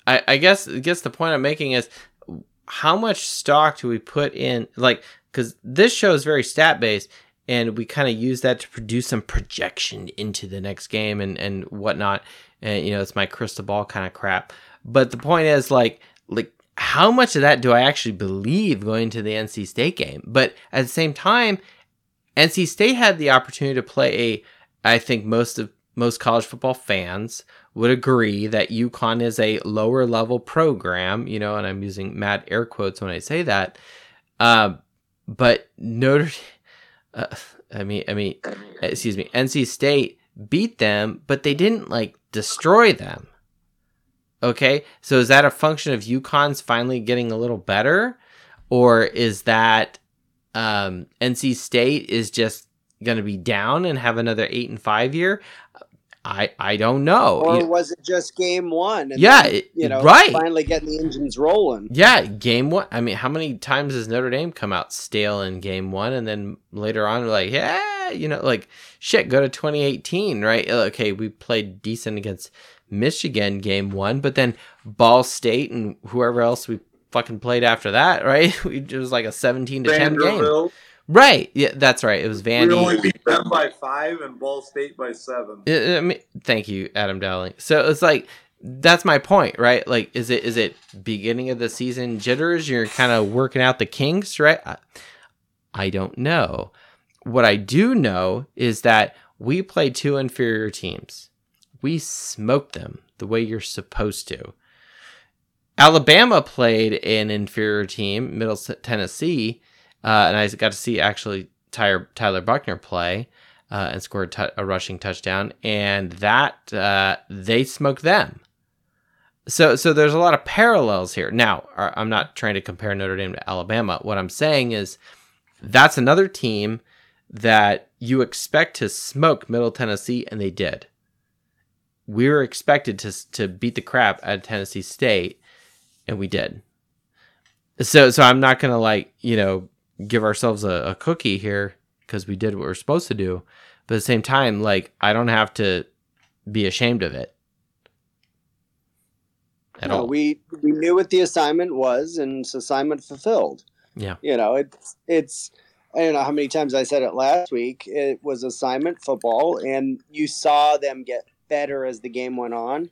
Speaker 1: i i guess I guess the point i'm making is how much stock do we put in like because this show is very stat based and we kind of use that to produce some projection into the next game and and whatnot and you know it's my crystal ball kind of crap but the point is like like how much of that do I actually believe going to the NC State game? But at the same time, NC State had the opportunity to play a. I think most of most college football fans would agree that UConn is a lower level program. You know, and I'm using mad air quotes when I say that. Uh, but Notre, uh, I mean, I mean, excuse me, NC State beat them, but they didn't like destroy them. Okay, so is that a function of UConn's finally getting a little better, or is that um, NC State is just going to be down and have another eight and five year? I I don't know.
Speaker 3: Or
Speaker 1: You-
Speaker 3: was it just game one? and
Speaker 1: Yeah,
Speaker 3: then, you know,
Speaker 1: right.
Speaker 3: finally getting the engines rolling.
Speaker 1: Yeah, game one. I mean, how many times has Notre Dame come out stale in game one, and then later on, like, yeah, you know, like shit, go to 2018, right? Okay, we played decent against Michigan game one, but then Ball State and whoever else we fucking played after that, right? We, it was like a 17 to 10 game,
Speaker 6: Vanderbilt.
Speaker 1: Right? Yeah, that's right. It was
Speaker 6: We
Speaker 1: Vandy.
Speaker 6: only beat them by five and Ball State by seven.
Speaker 1: I mean, thank you, Adam Dowling. So it's like that's my point, right? Like, is it is it beginning of the season jitters? You're kind of working out the kinks, right? I, I don't know. What I do know is that we played two inferior teams. We smoked them the way you're supposed to. Alabama played an inferior team, Middle Tennessee, uh, and I got to see actually Tyler, Tyler Buchner play uh, and scored a rushing touchdown, and that uh, they smoked them. So, so there's a lot of parallels here. Now, I- I'm not trying to compare Notre Dame to Alabama. What I'm saying is that's another team that you expect to smoke Middle Tennessee, and they did. We were expected to to beat the crap out of Tennessee State, and we did. So, so I'm not gonna like you know give ourselves a, a cookie here because we did what we're supposed to do. But at the same time, like I don't have to be ashamed of it at
Speaker 3: No,
Speaker 1: all.
Speaker 3: We we knew what the assignment was, and it's assignment fulfilled.
Speaker 1: Yeah.
Speaker 3: You know, it's it's. I don't know how many times I said it last week. It was assignment football, and you saw them get better as the game went on,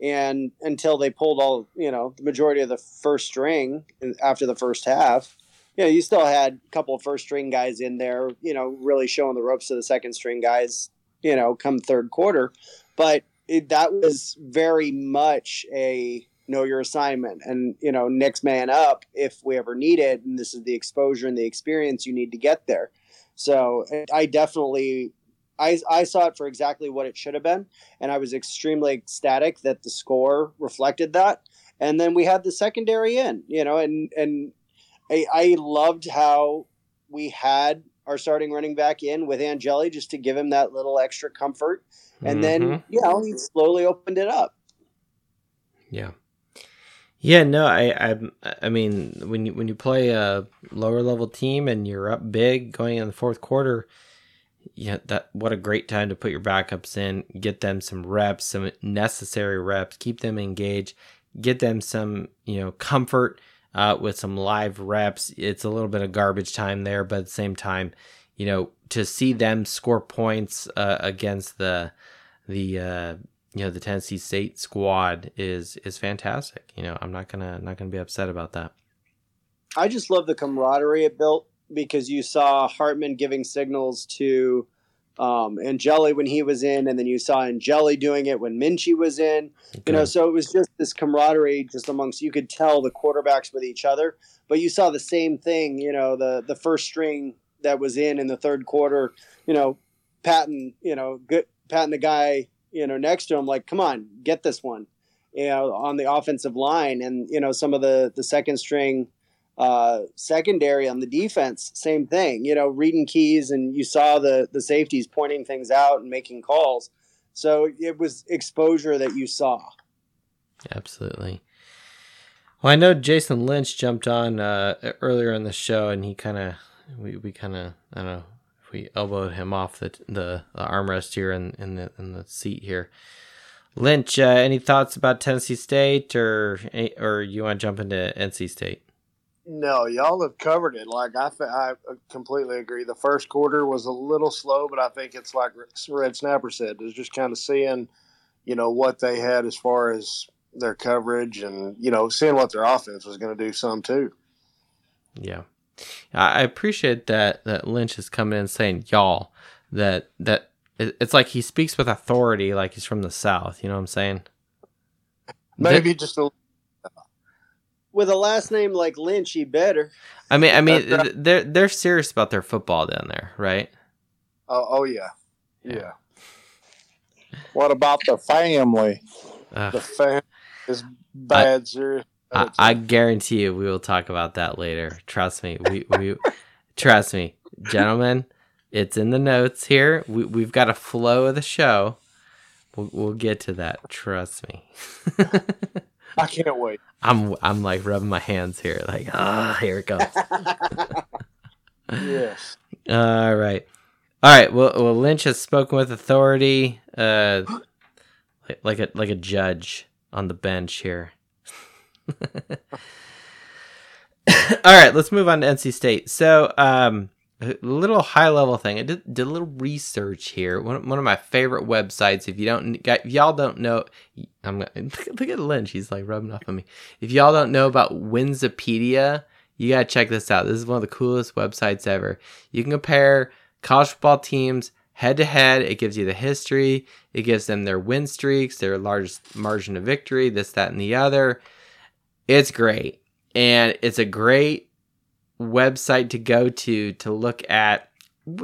Speaker 3: and until they pulled all you know the majority of the first string after the first half. You know, you still had a couple first string guys in there. You know, really showing the ropes to the second string guys. You know, come third quarter, but it, that was very much a know your assignment and you know next man up if we ever need it and this is the exposure and the experience you need to get there so i definitely i i saw it for exactly what it should have been and i was extremely ecstatic that the score reflected that and then we had the secondary in you know and and i, I loved how we had our starting running back in with Angeli just to give him that little extra comfort and
Speaker 1: Mhm.
Speaker 3: then you know he slowly opened it up
Speaker 1: Yeah. Yeah, no, I, I, I mean, when you when you play a lower level team and you're up big going in the fourth quarter, yeah, that what a great time to put your backups in, get them some reps, some necessary reps, keep them engaged, get them some you know comfort uh, with some live reps. It's a little bit of garbage time there, but at the same time, you know, to see them score points uh, against the the uh, you know the Tennessee State squad is is fantastic. You know, I'm not gonna not gonna be upset about that.
Speaker 3: I just love the camaraderie it built because you saw Hartman giving signals to um, Angeli when he was in, and then you saw Angeli doing it when Minchey was in. You know, so it was just this camaraderie just amongst. You could tell the quarterbacks with each other, but you saw the same thing. You know, the the first string that was in in the third quarter. You know, patting. You know, good patting the guy. You know, next to him, like, come on, get this one. You know, on the offensive line, and you know, some of the the second string uh, secondary on the defense, same thing. You know, reading keys, and you saw the the safeties pointing things out and making calls. So it was exposure that you saw.
Speaker 1: Absolutely. Well, I know Jason Lynch jumped on uh, earlier in the show, and he kind of we, we kind of I don't know if we elbowed him off the the, the armrest here in, in the in the seat here. Lynch, uh, any thoughts about Tennessee State, or or you want to jump into NC State?
Speaker 7: No, y'all have covered it. Like I, I uh, completely agree. The first quarter was a little slow, but I think it's like Red Snapper said, is just kind of seeing, you know, what they had as far as their coverage, and you know, seeing what their offense was going to do some too.
Speaker 1: Yeah, I appreciate that that Lynch is coming in saying y'all that that it's like he speaks with authority, like he's from the South. You know what I'm saying?
Speaker 7: Maybe just a
Speaker 3: With a last name like Lynch, he better.
Speaker 1: I mean, I mean, they're they're serious about their football down there, right?
Speaker 7: oh, oh yeah, yeah.
Speaker 5: What about the family?
Speaker 1: Ugh.
Speaker 7: The fam- is bad, serious.
Speaker 1: I, I guarantee you, we will talk about that later. Trust me. We we trust me, gentlemen. It's in the notes here. We we've got a flow of the show. We'll we'll get to that. Trust me.
Speaker 7: I can't wait.
Speaker 1: I'm I'm like rubbing my hands here, like ah, here it comes.
Speaker 7: Yes.
Speaker 1: All right, all right. Well, well, Lynch has spoken with authority, uh, like, like a like a judge on the bench here. all right, let's move on to NC State. So, um, a little high level thing. I did, did a little research here. One, one of my favorite websites. If you don't, if y'all don't know, I'm gonna look at Lynch. He's like rubbing off on me. If y'all don't know about Winsipedia, you gotta check this out. This is one of the coolest websites ever. You can compare college football teams head to head. It gives you the history. It gives them their win streaks, their largest margin of victory, this, that, and the other. It's great. And it's a great website to go to to look at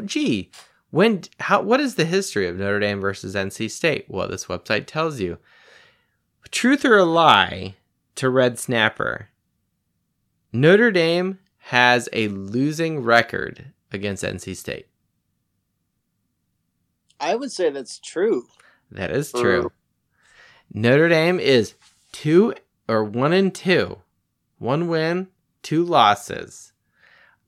Speaker 1: gee, when how what is the history of Notre Dame versus NC State? Well, this website tells you. Truth or a lie to Red Snapper. Notre Dame has a losing record against NC State.
Speaker 3: I would say that's true.
Speaker 1: That is true. Notre Dame is two or one and two, one win, two losses.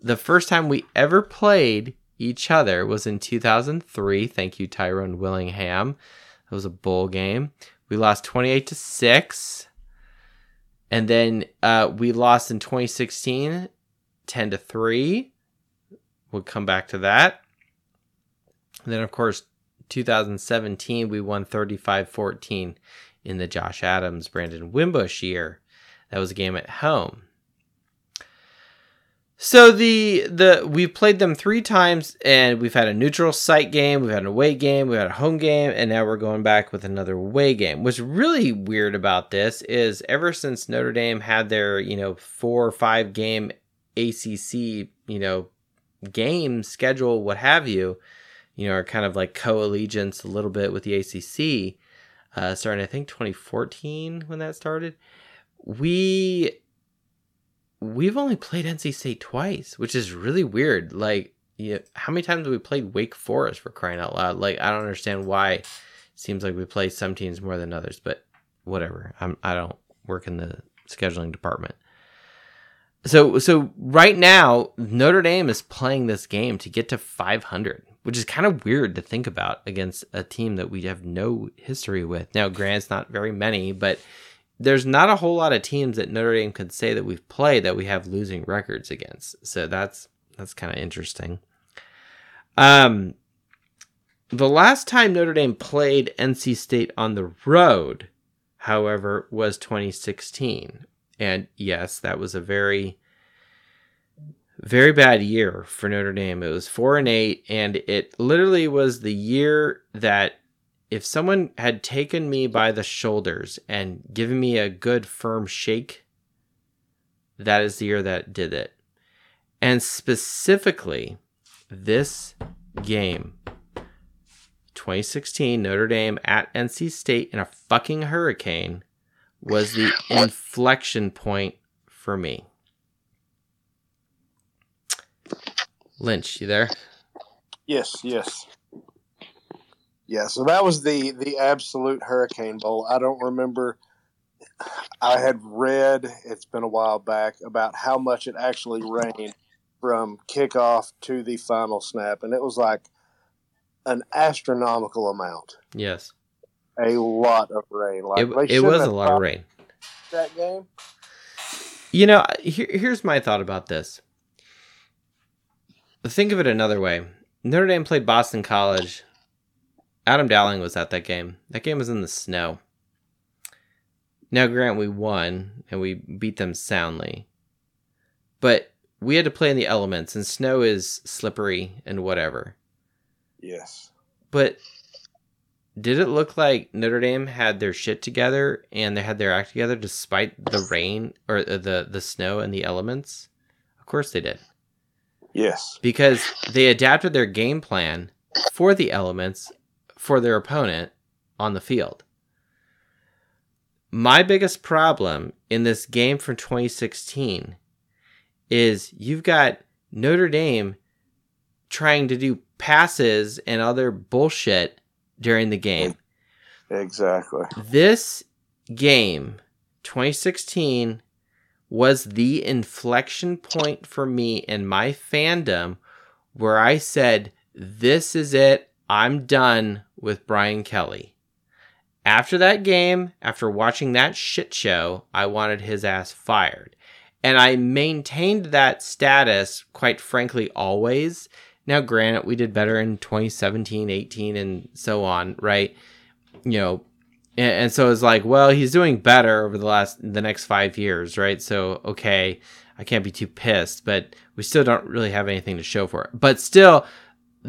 Speaker 1: The first time we ever played each other was in 2003. Thank you, Tyrone Willingham. It was a bowl game. We lost 28 to six, and then uh, we lost in 2016, 10 to three. We'll come back to that. And then, of course, 2017, we won 35 14 in the Josh Adams, Brandon Wimbush year. That was a game at home. So the the we've played them three times, and we've had a neutral site game, we've had an away game, we've had a home game, and now we're going back with another away game. What's really weird about this is ever since Notre Dame had their you know four or five game ACC you know game schedule, what have you, you know, are kind of like co-allegiance a little bit with the ACC, uh, starting I think 2014 when that started. We we've only played NC State twice, which is really weird. Like, yeah, how many times have we played Wake Forest for crying out loud? Like, I don't understand why. It seems like we play some teams more than others, but whatever. I'm I don't work in the scheduling department. So so right now Notre Dame is playing this game to get to 500, which is kind of weird to think about against a team that we have no history with. Now, grant's not very many, but there's not a whole lot of teams that Notre Dame could say that we've played that we have losing records against. So that's that's kind of interesting. Um the last time Notre Dame played NC State on the road, however, was 2016. And yes, that was a very very bad year for Notre Dame. It was 4 and 8 and it literally was the year that if someone had taken me by the shoulders and given me a good firm shake, that is the year that did it. And specifically, this game, 2016 Notre Dame at NC State in a fucking hurricane, was the inflection point for me. Lynch, you there?
Speaker 7: Yes, yes. Yeah, so that was the the absolute Hurricane Bowl. I don't remember. I had read it's been a while back about how much it actually rained from kickoff to the final snap, and it was like an astronomical amount.
Speaker 1: Yes,
Speaker 7: a lot of rain. Like
Speaker 1: it, it was a lot of rain.
Speaker 7: That game.
Speaker 1: You know, here, here's my thought about this. Think of it another way. Notre Dame played Boston College. Adam Dowling was at that game. That game was in the snow. Now, Grant, we won and we beat them soundly. But we had to play in the elements, and snow is slippery and whatever.
Speaker 7: Yes.
Speaker 1: But did it look like Notre Dame had their shit together and they had their act together despite the rain or the the snow and the elements? Of course they did.
Speaker 7: Yes.
Speaker 1: Because they adapted their game plan for the elements for their opponent on the field. my biggest problem in this game from 2016 is you've got Notre Dame trying to do passes and other bullshit during the game.
Speaker 7: Exactly.
Speaker 1: This game, 2016, was the inflection point for me in my fandom where I said, This is it. I'm done with Brian Kelly. After that game, after watching that shit show, I wanted his ass fired. And I maintained that status, quite frankly, always. Now, granted, we did better in 2017, 18, and so on, right? You know, and, and so it's like, well, he's doing better over the last, the next five years, right? So, okay, I can't be too pissed, but we still don't really have anything to show for it. But still,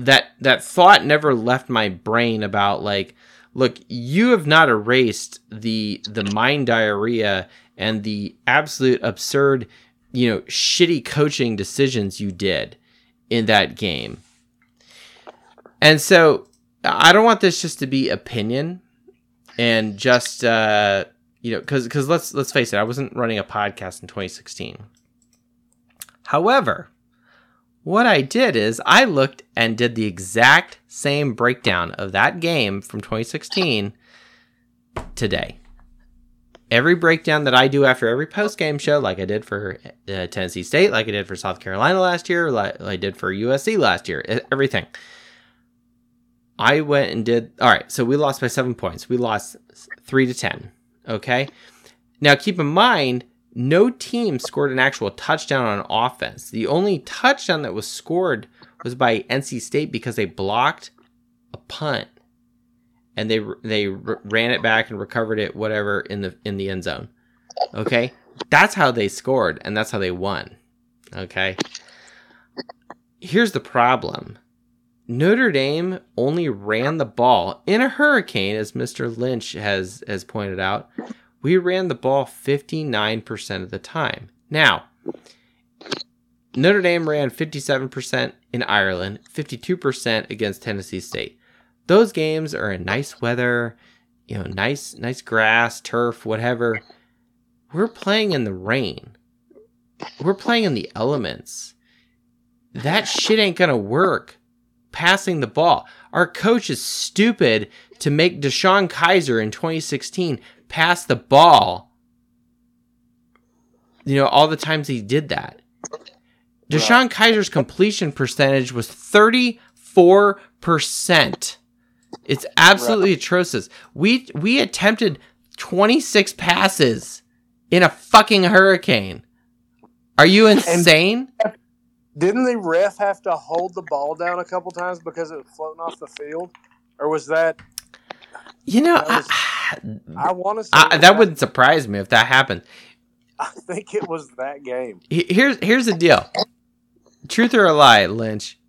Speaker 1: that that thought never left my brain about like, look, you have not erased the the mind diarrhea and the absolute absurd, you know, shitty coaching decisions you did in that game. And so I don't want this just to be opinion and just uh you know cuz cuz let's let's face it, I wasn't running a podcast in 2016. However, what I did is I looked and did the exact same breakdown of that game from 2016 today. Every breakdown that I do after every post game show, like I did for uh, Tennessee State, like I did for South Carolina last year, like I did for USC last year, everything. I went and did all right. So we lost by seven points. We lost three to ten. Okay. Now keep in mind, no team scored an actual touchdown on offense. The only touchdown that was scored was by NC State because they blocked a punt and they they ran it back and recovered it whatever in the in the end zone. Okay? That's how they scored and that's how they won. Okay? Here's the problem. Notre Dame only ran the ball in a hurricane as Mr. Lynch has has pointed out we ran the ball 59% of the time. Now, Notre Dame ran 57% in Ireland, 52% against Tennessee State. Those games are in nice weather, you know, nice nice grass, turf, whatever. We're playing in the rain. We're playing in the elements. That shit ain't going to work passing the ball. Our coach is stupid to make DeShone Kizer in 2016 pass the ball. You know, all the times he did that. DeShone Kizer's completion percentage was 34%. It's absolutely atrocious. We we attempted 26 passes in a fucking hurricane. Are you insane?
Speaker 7: Didn't the ref have to hold the ball down a couple times because it was floating off the field, or was that?
Speaker 1: You know,
Speaker 7: that was-
Speaker 1: I,
Speaker 7: I want to say
Speaker 1: that wouldn't surprise me if that happened.
Speaker 7: I think it was that game.
Speaker 1: Here's here's the deal. Truth or a lie, Lynch?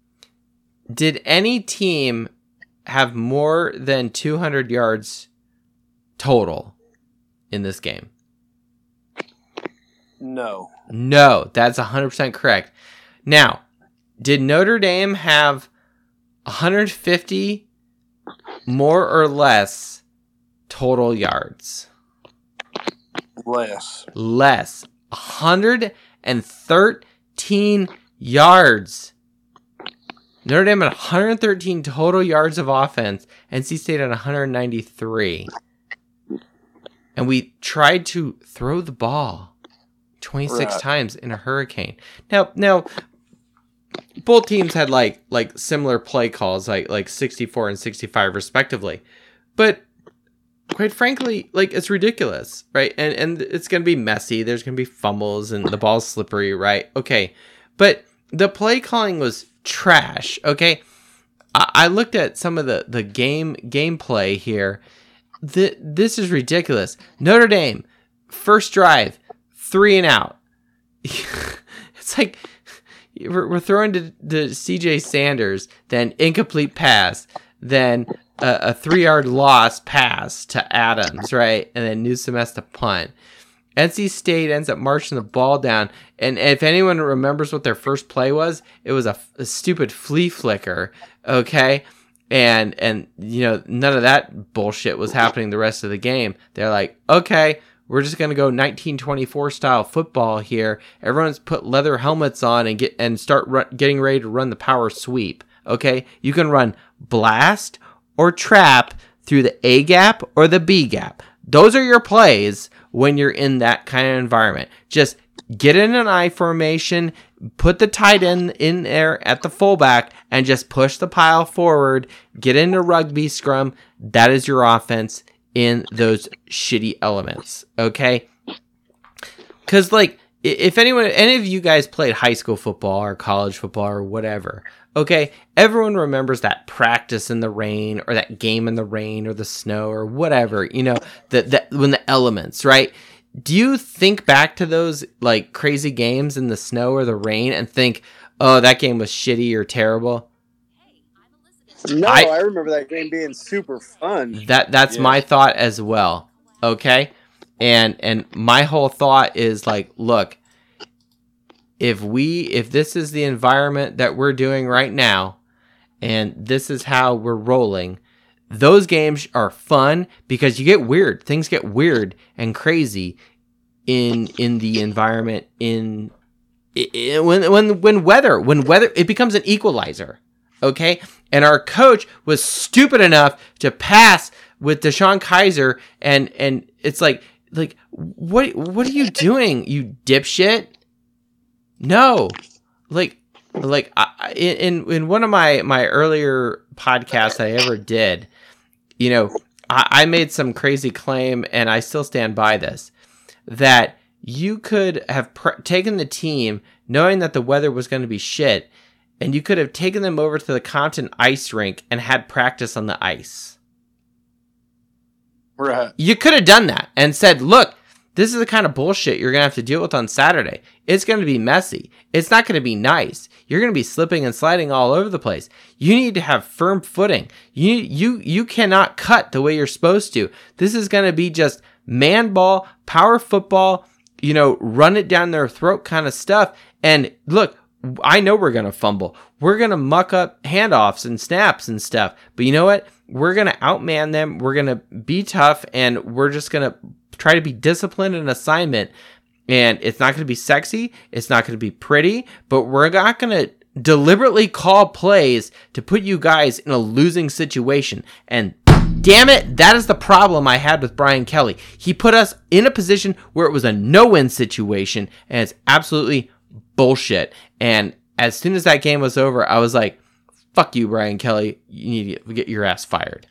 Speaker 1: Did any team have more than 200 yards total in this game?
Speaker 7: No,
Speaker 1: No, that's 100% correct. Now, did Notre Dame have 150 more or less total yards?
Speaker 7: less.
Speaker 1: less 113 yards. Notre Dame had 113 total yards of offense. NC State had 193. And we tried to throw the ball 26
Speaker 7: Right.
Speaker 1: times in a hurricane. Now, now both teams had like like similar play calls like like 64 and 65 respectively. But quite frankly, like it's ridiculous, right? And and it's gonna be messy. There's gonna be fumbles and the ball's slippery, right? Okay, but the play calling was trash. Okay, I, I looked at some of the the game gameplay here. The, this is ridiculous. Notre Dame first drive, three and out. it's like we're, we're throwing to, to CJ Sanders, then incomplete pass, then a, a three yard loss pass to Adams, right? And then Newsome has to punt. NC State ends up marching the ball down. And if anyone remembers what their first play was, it was a, a stupid flea flicker, okay? and and you know none of that bullshit was happening the rest of the game. They're like, okay, we're just gonna go 1924 style football here. Everyone's put leather helmets on and get and start ru- getting ready to run the power sweep. Okay, you can run blast or trap through the A gap or the B gap. Those are your plays when you're in that kind of environment. Just get in an I formation, put the tight end in there at the fullback, and just push the pile forward. Get into rugby scrum. That is your offense in those shitty elements. Okay? Because, like, if anyone, any of you guys played high school football or college football or whatever, okay, everyone remembers that practice in the rain or that game in the rain or the snow or whatever, you know, that that when the elements, right? Do you think back to those like crazy games in the snow or the rain and think, "Oh, that game was shitty or terrible"?
Speaker 3: No,
Speaker 1: I-
Speaker 3: I, remember that game being super fun.
Speaker 1: That that's
Speaker 5: Yeah.
Speaker 1: my thought as well. Okay? And and my whole thought is like, look, if we if this is the environment that we're doing right now and this is how we're rolling, those games are fun because you get weird. Things get weird and crazy in in the environment in i- i- when when when weather when weather it becomes an equalizer okay? And our coach was stupid enough to pass with DeShone Kizer and and it's like like what what are you doing you dipshit? No. Like like I, in in one of my my earlier podcasts I ever did you know I, I made some crazy claim and I still stand by this that you could have taken the team knowing that the weather was going to be shit and you could have taken them over to the Compton ice rink and had practice on the ice.
Speaker 7: Right.
Speaker 1: You could have done that and said, look, this is the kind of bullshit you're going to have to deal with on Saturday. It's going to be messy. It's not going to be nice. You're going to be slipping and sliding all over the place. You need to have firm footing. You you you cannot cut the way you're supposed to. This is going to be just man ball, power football, you know, run it down their throat kind of stuff. And look, I know we're going to fumble. We're going to muck up handoffs and snaps and stuff. But you know what? We're going to outman them. We're going to be tough and we're just going to try to be disciplined in assignment. And it's not going to be sexy. It's not going to be pretty, but we're not going to deliberately call plays to put you guys in a losing situation. And damn it, that is the problem I had with Brian Kelly. He put us in a position where it was a no win situation, and it's absolutely bullshit. And as soon as that game was over, I was like, fuck you, Brian Kelly. You need to get your ass fired.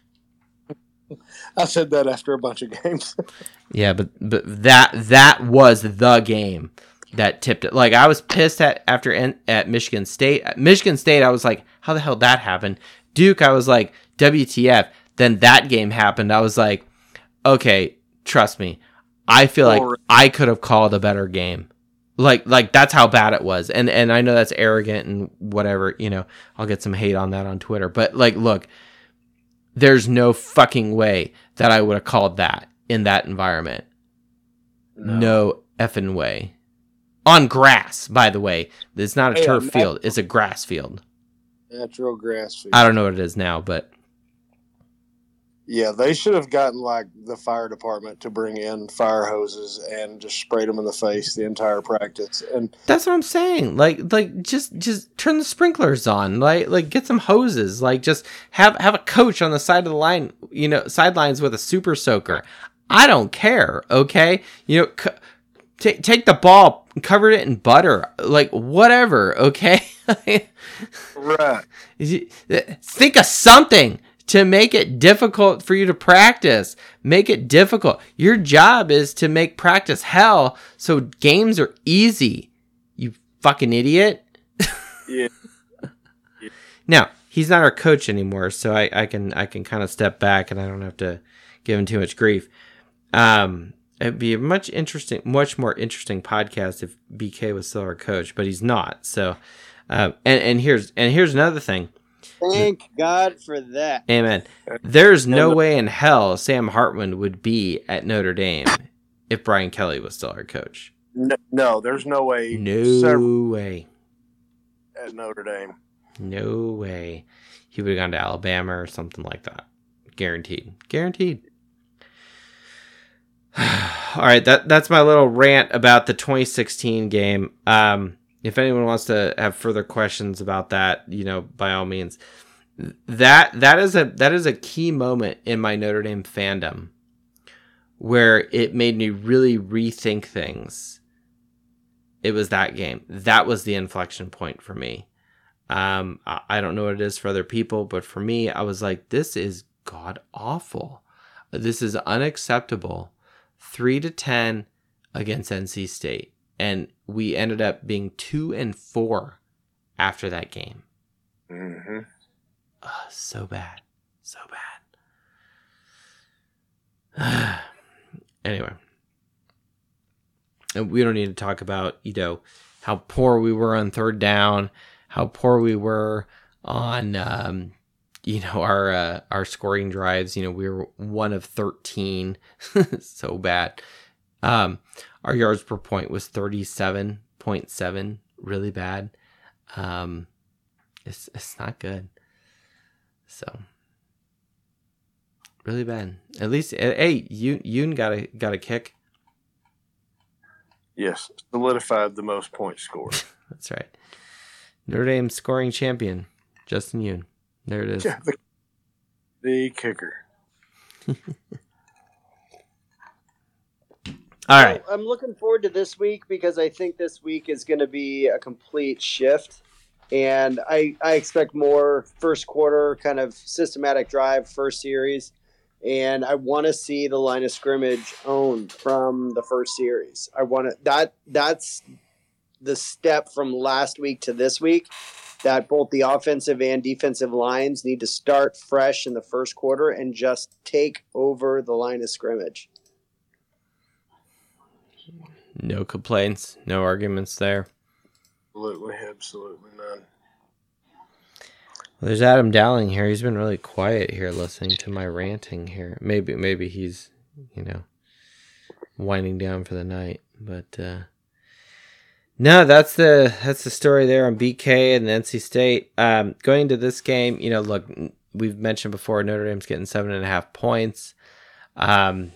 Speaker 7: I said that after a bunch of games.
Speaker 1: Yeah, but but that that was the game that tipped it. Like I was pissed at after en- at Michigan State. At Michigan State, I was like, how the hell that happened? Duke, I was like, WTF? Then that game happened. I was like, okay, trust me. I feel like I could have called a better game. Like like that's how bad it was. And and I know that's arrogant and whatever, you know. I'll get some hate on that on Twitter. But like look, there's no fucking way that I would have called that in that environment. No, effing way. On grass, by the way. It's not a
Speaker 7: Yeah,
Speaker 1: turf
Speaker 7: that-
Speaker 1: field, it's a grass field.
Speaker 7: Natural grass feed.
Speaker 1: I don't know what it is now, but
Speaker 7: Yeah, they should have gotten like the fire department to bring in fire hoses and just sprayed them in the face the entire practice. And
Speaker 1: that's what I'm saying. Like like just just turn the sprinklers on. Like like get some hoses. Like just have have a coach on the side of the line, you know, sidelines with a super soaker. I don't care, okay? You know, c- take take the ball, cover it in butter, like whatever, okay?
Speaker 7: right,
Speaker 1: Think of something to make it difficult for you to practice. Make it difficult. Your job is to make practice hell so games are easy. You fucking idiot.
Speaker 7: yeah,
Speaker 1: Now, he's not our coach anymore, so I, I can I can kind of step back and I don't have to give him too much grief. Um it'd be a much interesting much more interesting podcast if BK was still our coach, but he's not. So uh, and, and here's and here's another thing.
Speaker 3: Thank God for that.
Speaker 1: Amen. There's no way in hell Sam Hartman would be at Notre Dame if Brian Kelly was still our coach.
Speaker 7: no, no, there's no way.
Speaker 1: No
Speaker 7: several
Speaker 1: way.
Speaker 7: at Notre Dame.
Speaker 1: No way. He would have gone to Alabama or something like that. Guaranteed. Guaranteed. All right, that that's my little rant about the 2016 game. Um, if anyone wants to have further questions about that, you know, by all means. That that is a that is a key moment in my Notre Dame fandom where it made me really rethink things. It was that game. That was the inflection point for me. Um, I, I don't know what it is for other people, but for me, I was like, this is god awful. This is unacceptable. Three to ten against NC State, and we ended up being two and four after that game.
Speaker 7: Mm-hmm.
Speaker 1: Ugh, so bad, so bad. anyway, and we don't need to talk about you know how poor we were on third down, how poor we were on um, you know our uh, our scoring drives. You know we were one of thirteen, so bad. Um, our yards per point was thirty seven point seven, really bad. Um, it's it's not good. So really bad. At least hey, you Yoon got a got a kick.
Speaker 7: Yes, solidified the most points scored.
Speaker 1: That's right. Notre Dame scoring champion, Justin Yoon. There it is.
Speaker 7: Yeah, the, the kicker.
Speaker 1: All right.
Speaker 3: I'm looking forward to this week because I think this week is going to be a complete shift. And I, I expect more first quarter kind of systematic drive, first series. And I want to see the line of scrimmage owned from the first series. I want to, that, that's the step from last week to this week that both the offensive and defensive lines need to start fresh in the first quarter and just take over the line of scrimmage.
Speaker 1: No complaints, no arguments there.
Speaker 7: Absolutely, absolutely none.
Speaker 1: Well, there's Adam Dowling here. He's been really quiet here, listening to my ranting here. Maybe, maybe he's, you know, winding down for the night. But uh, no, that's the that's the story there on BK and NC State. Um, going into this game, you know, look, we've mentioned before Notre Dame's getting seven and a half points. Um,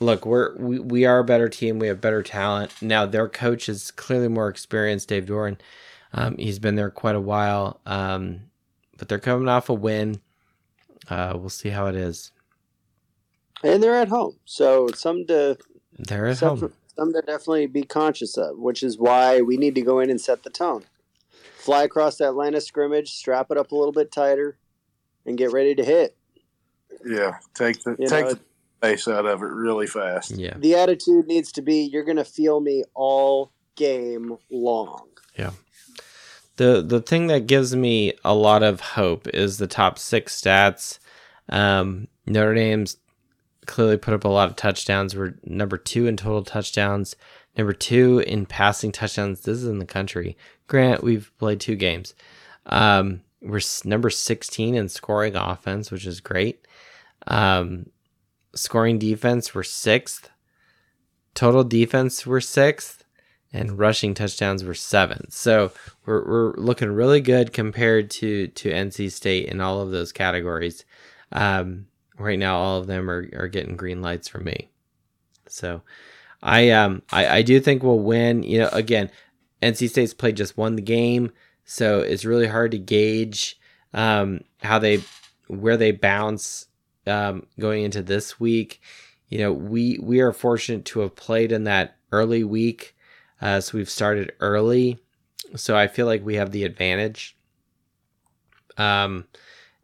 Speaker 1: look, we're we, we are a better team. We have better talent. Now their coach is clearly more experienced, Dave Doeren. Um, he's been there quite a while. Um, but they're coming off a win. Uh, we'll see how it is.
Speaker 3: And they're at home, so some to
Speaker 1: They're at
Speaker 3: some,
Speaker 1: home.
Speaker 3: some to definitely be conscious of, which is why we need to go in and set the tone. Fly across that line of scrimmage, strap it up a little bit tighter, and get ready to hit.
Speaker 7: Yeah, take the
Speaker 3: You
Speaker 7: take
Speaker 3: know,
Speaker 7: the face out of it really fast.
Speaker 1: Yeah.
Speaker 3: the attitude needs to be you're going to feel me all game long. Yeah.
Speaker 1: The the thing that gives me a lot of hope is the top six stats. Um, Notre Dame's clearly put up a lot of touchdowns. We're number two in total touchdowns, number two in passing touchdowns. This is in the country. Grant, we've played two games. Um, we're number 16 in scoring offense, which is great. Um, scoring defense, we're sixth. Total defense, we're sixth. And rushing touchdowns were seventh. So we're, we're looking really good compared to, to NC State in all of those categories. Um, right now, all of them are, are getting green lights from me. So I um I, I do think we'll win. You know, again, NC State's played just one game, so it's really hard to gauge um how they where they bounce um going into this week. You know, we we are fortunate to have played in that early week. Uh, so we've started early. So I feel like we have the advantage. Um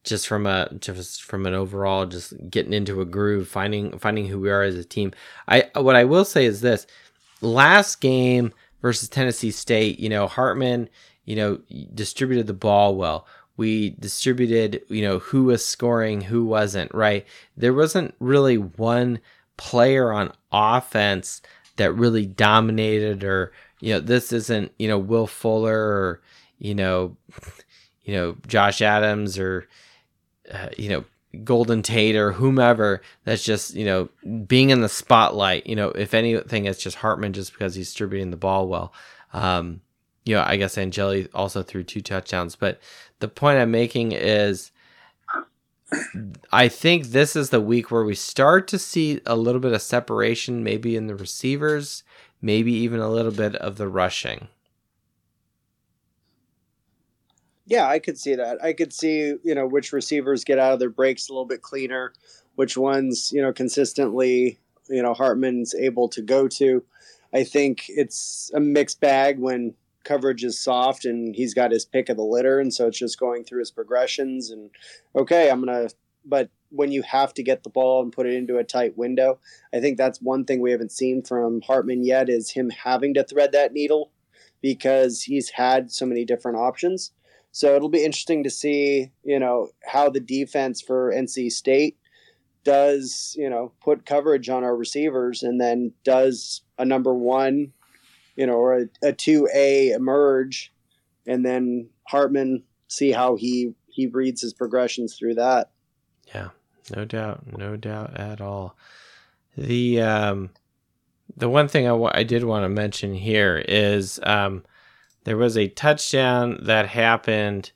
Speaker 1: just from a just from an overall just getting into a groove finding finding who we are as a team i what i will say is this last game versus tennessee state you know hartman you know distributed the ball well we distributed you know who was scoring who wasn't right? There wasn't really one player on offense that really dominated or you know this isn't you know will fuller or you know you know josh adams or uh, you know golden tate or whomever that's just you know being in the spotlight. You know if anything it's just hartman just because he's distributing the ball well. Um you know, I guess Angeli also threw two touchdowns, but the point I'm making is I think this is the week where we start to see a little bit of separation, maybe in the receivers, maybe even a little bit of the rushing.
Speaker 3: Yeah, I could see that. I could see, you know, which receivers get out of their breaks a little bit cleaner, which ones, you know, consistently, you know, Hartman's able to go to. I think it's a mixed bag when coverage is soft and he's got his pick of the litter and so it's just going through his progressions and okay, I'm going to but when you have to get the ball and put it into a tight window, I think that's one thing we haven't seen from Hartman yet is him having to thread that needle because he's had so many different options. So it'll be interesting to see, you know, how the defense for NC State does, you know, put coverage on our receivers and then does a number one, you know, or a, a 2A emerge and then Hartman see how he he reads his progressions through that.
Speaker 1: Yeah, no doubt, no doubt at all. The um, the one thing I, w- I did want to mention here is um, there was a touchdown that happened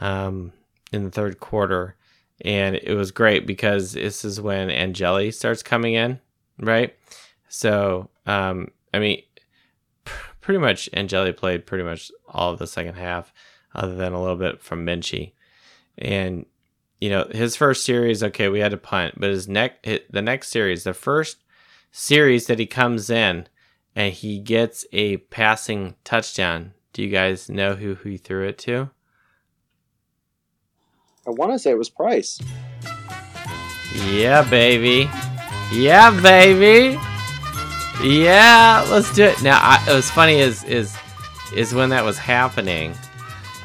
Speaker 1: um, in the third quarter, and it was great because this is when Angeli starts coming in, right? So, um, I mean, pretty much Angeli played pretty much all of the second half, other than a little bit from Minchey, and you know his first series, okay, we had to punt, but his next the next series, the first series that he comes in and he gets a passing touchdown. Do you guys know who he threw it to?
Speaker 3: I want to say it was Price.
Speaker 1: Yeah, baby. Yeah, baby. Yeah, let's do it. Now, I, it was funny is is is when that was happening.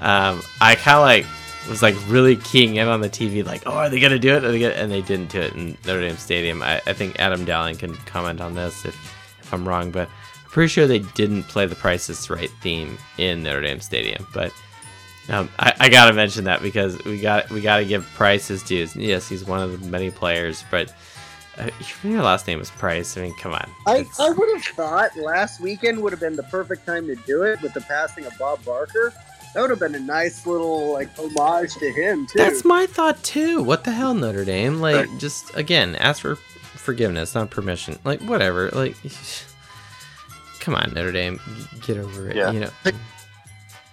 Speaker 1: Um, I kind of like was like really keying in on the TV, like, oh, are they gonna do it? Are they gonna? And they didn't do it in Notre Dame Stadium. I, I think Adam Dowling can comment on this if if I'm wrong, but I'm pretty sure they didn't play the Price is Right theme in Notre Dame Stadium. But um, I, I gotta mention that because we got we gotta give Price his dues. Yes, he's one of the many players, but uh, your last name is Price. I mean, come on.
Speaker 3: I, I would have thought last weekend would have been the perfect time to do it with the passing of Bob Barker. That would have been a nice little like homage to him too.
Speaker 1: That's my thought too. What the hell, Notre Dame? Like, just again, ask for forgiveness, not permission. Like, whatever. Like, come on, Notre Dame, get over it.
Speaker 7: Yeah.
Speaker 1: You know,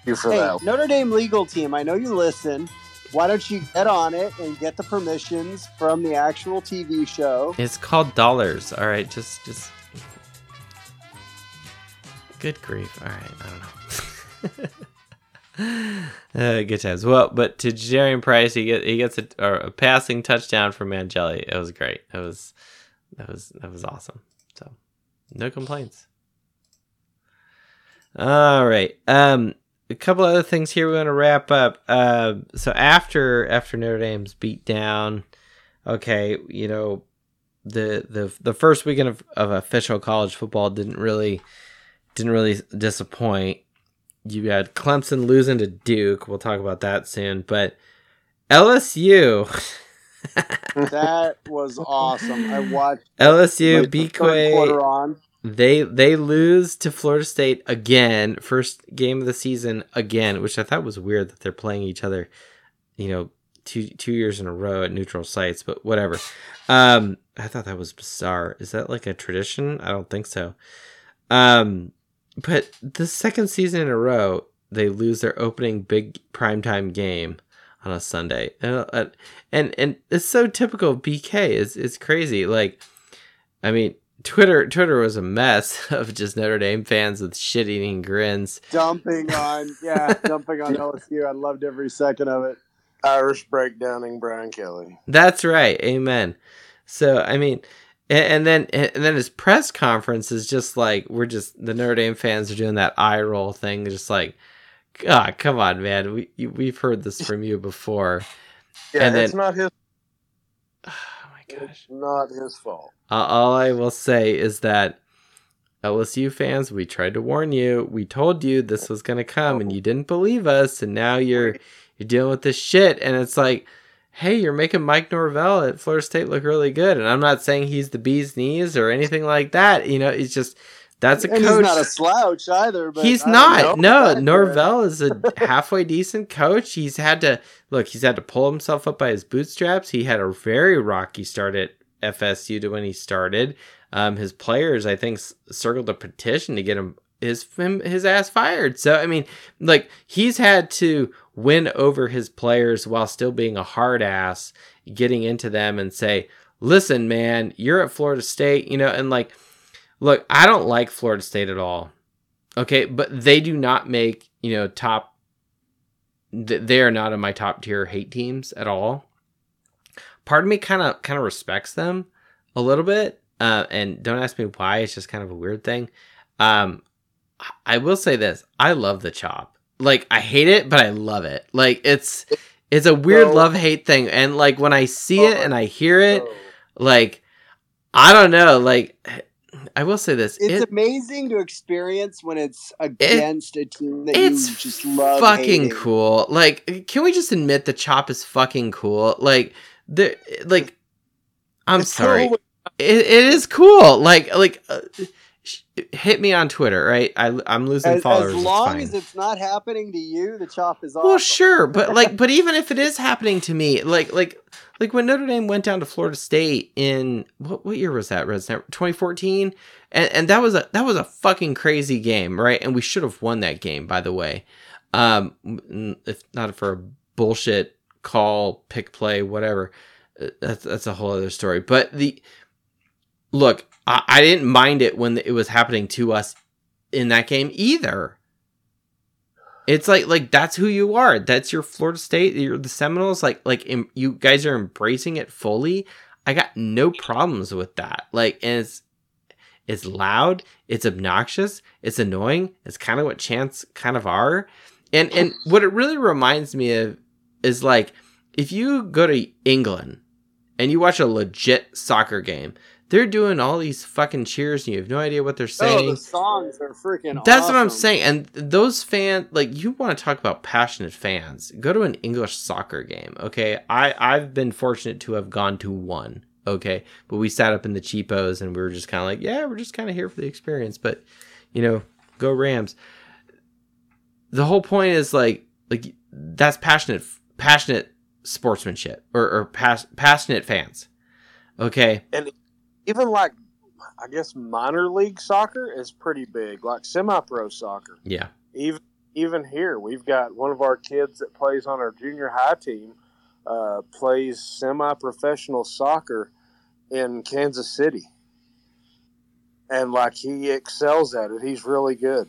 Speaker 7: you for
Speaker 3: hey,
Speaker 7: that.
Speaker 3: Notre Dame legal team. I know you listen. Why don't you get on it and get the permissions from the actual TV show?
Speaker 1: it's called dollars. All right, just, just. Good grief. All right, I don't know. Uh, good times. Well, but to Jadarian Price, he get he gets a, a passing touchdown from Angeli. It was great. It was that was that was awesome. So no complaints. All right. Um, a couple other things here we want to wrap up. Uh, so after after Notre Dame's beat down, okay, you know, the the the first weekend of, of official college football didn't really didn't really disappoint. You had Clemson losing to Duke. We'll talk about that soon. But LSU,
Speaker 3: That was awesome. I watched
Speaker 1: LSU,
Speaker 3: like, the
Speaker 1: they they lose to Florida State again. First game of the season again, which I thought was weird that they're playing each other. You know, two two years in a row at neutral sites, but whatever. Um, I thought that was bizarre. Is that like a tradition? I don't think so. Um, but the second season in a row, they lose their opening big primetime game on a Sunday, and uh, and and it's so typical of BK. It's it's crazy. Like, I mean, Twitter Twitter was a mess of just Notre Dame fans with shit eating grins.
Speaker 3: dumping on yeah, dumping on LSU. I loved every second of it.
Speaker 7: Irish breakdowning Brian Kelly.
Speaker 1: That's right. Amen. So I mean, and, and then and then his press conference is just like we're just the Notre Dame fans are doing that eye roll thing, just like, God, come on, man. We we've heard this from you before.
Speaker 7: Yeah,
Speaker 1: And
Speaker 7: it's
Speaker 1: then-
Speaker 7: not his.
Speaker 1: Gosh.
Speaker 7: It's not his fault.
Speaker 1: Uh, all I will say is that LSU fans, we tried to warn you. We told you this was gonna come, and you didn't believe us. And now you're you're dealing with this shit, and it's like, hey, you're making Mike Norvell at Florida State look really good. And I'm not saying he's the bee's knees or anything like that. You know, it's just That's a
Speaker 3: and
Speaker 1: coach.
Speaker 3: he's not a slouch either. But
Speaker 1: He's
Speaker 3: don't
Speaker 1: No. Norvell is a halfway decent coach. He's had to look. He's had to pull himself up by his bootstraps. He had a very rocky start at FSU to when he started. Um, his players, I think, circled a petition to get him his him, his ass fired. So I mean, like he's had to win over his players while still being a hard ass, getting into them and say, "Listen, man, you're at Florida State," you know, and like, look, I don't like Florida State at all. Okay, but they do not make you know top. They are not in my top tier hate teams at all. Part of me kind of kind of respects them a little bit, uh, and don't ask me why. It's just kind of a weird thing. Um, I will say this: I love the chop. Like I hate it, but I love it. Like it's it's a weird love hate thing, and like when I see it and I hear it, like I don't know. Like I will say this:
Speaker 3: It's
Speaker 1: it-
Speaker 3: amazing to experience when it's against a team that
Speaker 1: it's
Speaker 3: you just love.
Speaker 1: fucking
Speaker 3: hating.
Speaker 1: cool. Like, can we just admit the chop is fucking cool? Like, the like, I'm
Speaker 7: it's
Speaker 1: sorry,
Speaker 7: cool
Speaker 1: it, it is cool. Like, like, uh, hit me on Twitter, right? I I'm losing
Speaker 3: As,
Speaker 1: followers.
Speaker 3: as long
Speaker 1: fine.
Speaker 3: as it's not happening to you, the chop is awesome.
Speaker 1: Well, sure, but like, but even if it is happening to me, like, like, like when Notre Dame went down to Florida State in what what year was that? Red 2014, and and that was a that was a fucking crazy game, right? And we should have won that game, by the way, um, if not for a bullshit call, pick play, whatever. Uh, That's that's a whole other story. But the look, I, I didn't mind it when it was happening to us in that game either. It's like like that's who you are. That's your Florida State. You're the Seminoles. Like like em, you guys are embracing it fully. I got no problems with that. Like it's it's loud. It's obnoxious. It's annoying. It's kind of what chants kind of are. And and what it really reminds me of is like if you go to England and you watch a legit soccer game, they're doing all these fucking cheers and you have no idea what they're saying.
Speaker 3: Oh, the songs are freaking.
Speaker 1: That's what I'm saying. And those fans, like, you want to talk about passionate fans? Go to an English soccer game, okay? I I've been fortunate to have gone to one, okay? But we sat up in the cheapos and we were just kind of like, yeah, we're just kind of here for the experience. But you know, go Rams. The whole point is like, like that's passionate, passionate sportsmanship or or pas- passionate fans, okay?
Speaker 7: Even like I guess minor league soccer is pretty big, like semi-pro soccer.
Speaker 1: Yeah,
Speaker 7: Even even here, we've got one of our kids that plays on our junior high team, uh, plays semi-professional soccer in Kansas City, and like he excels at it. He's really good.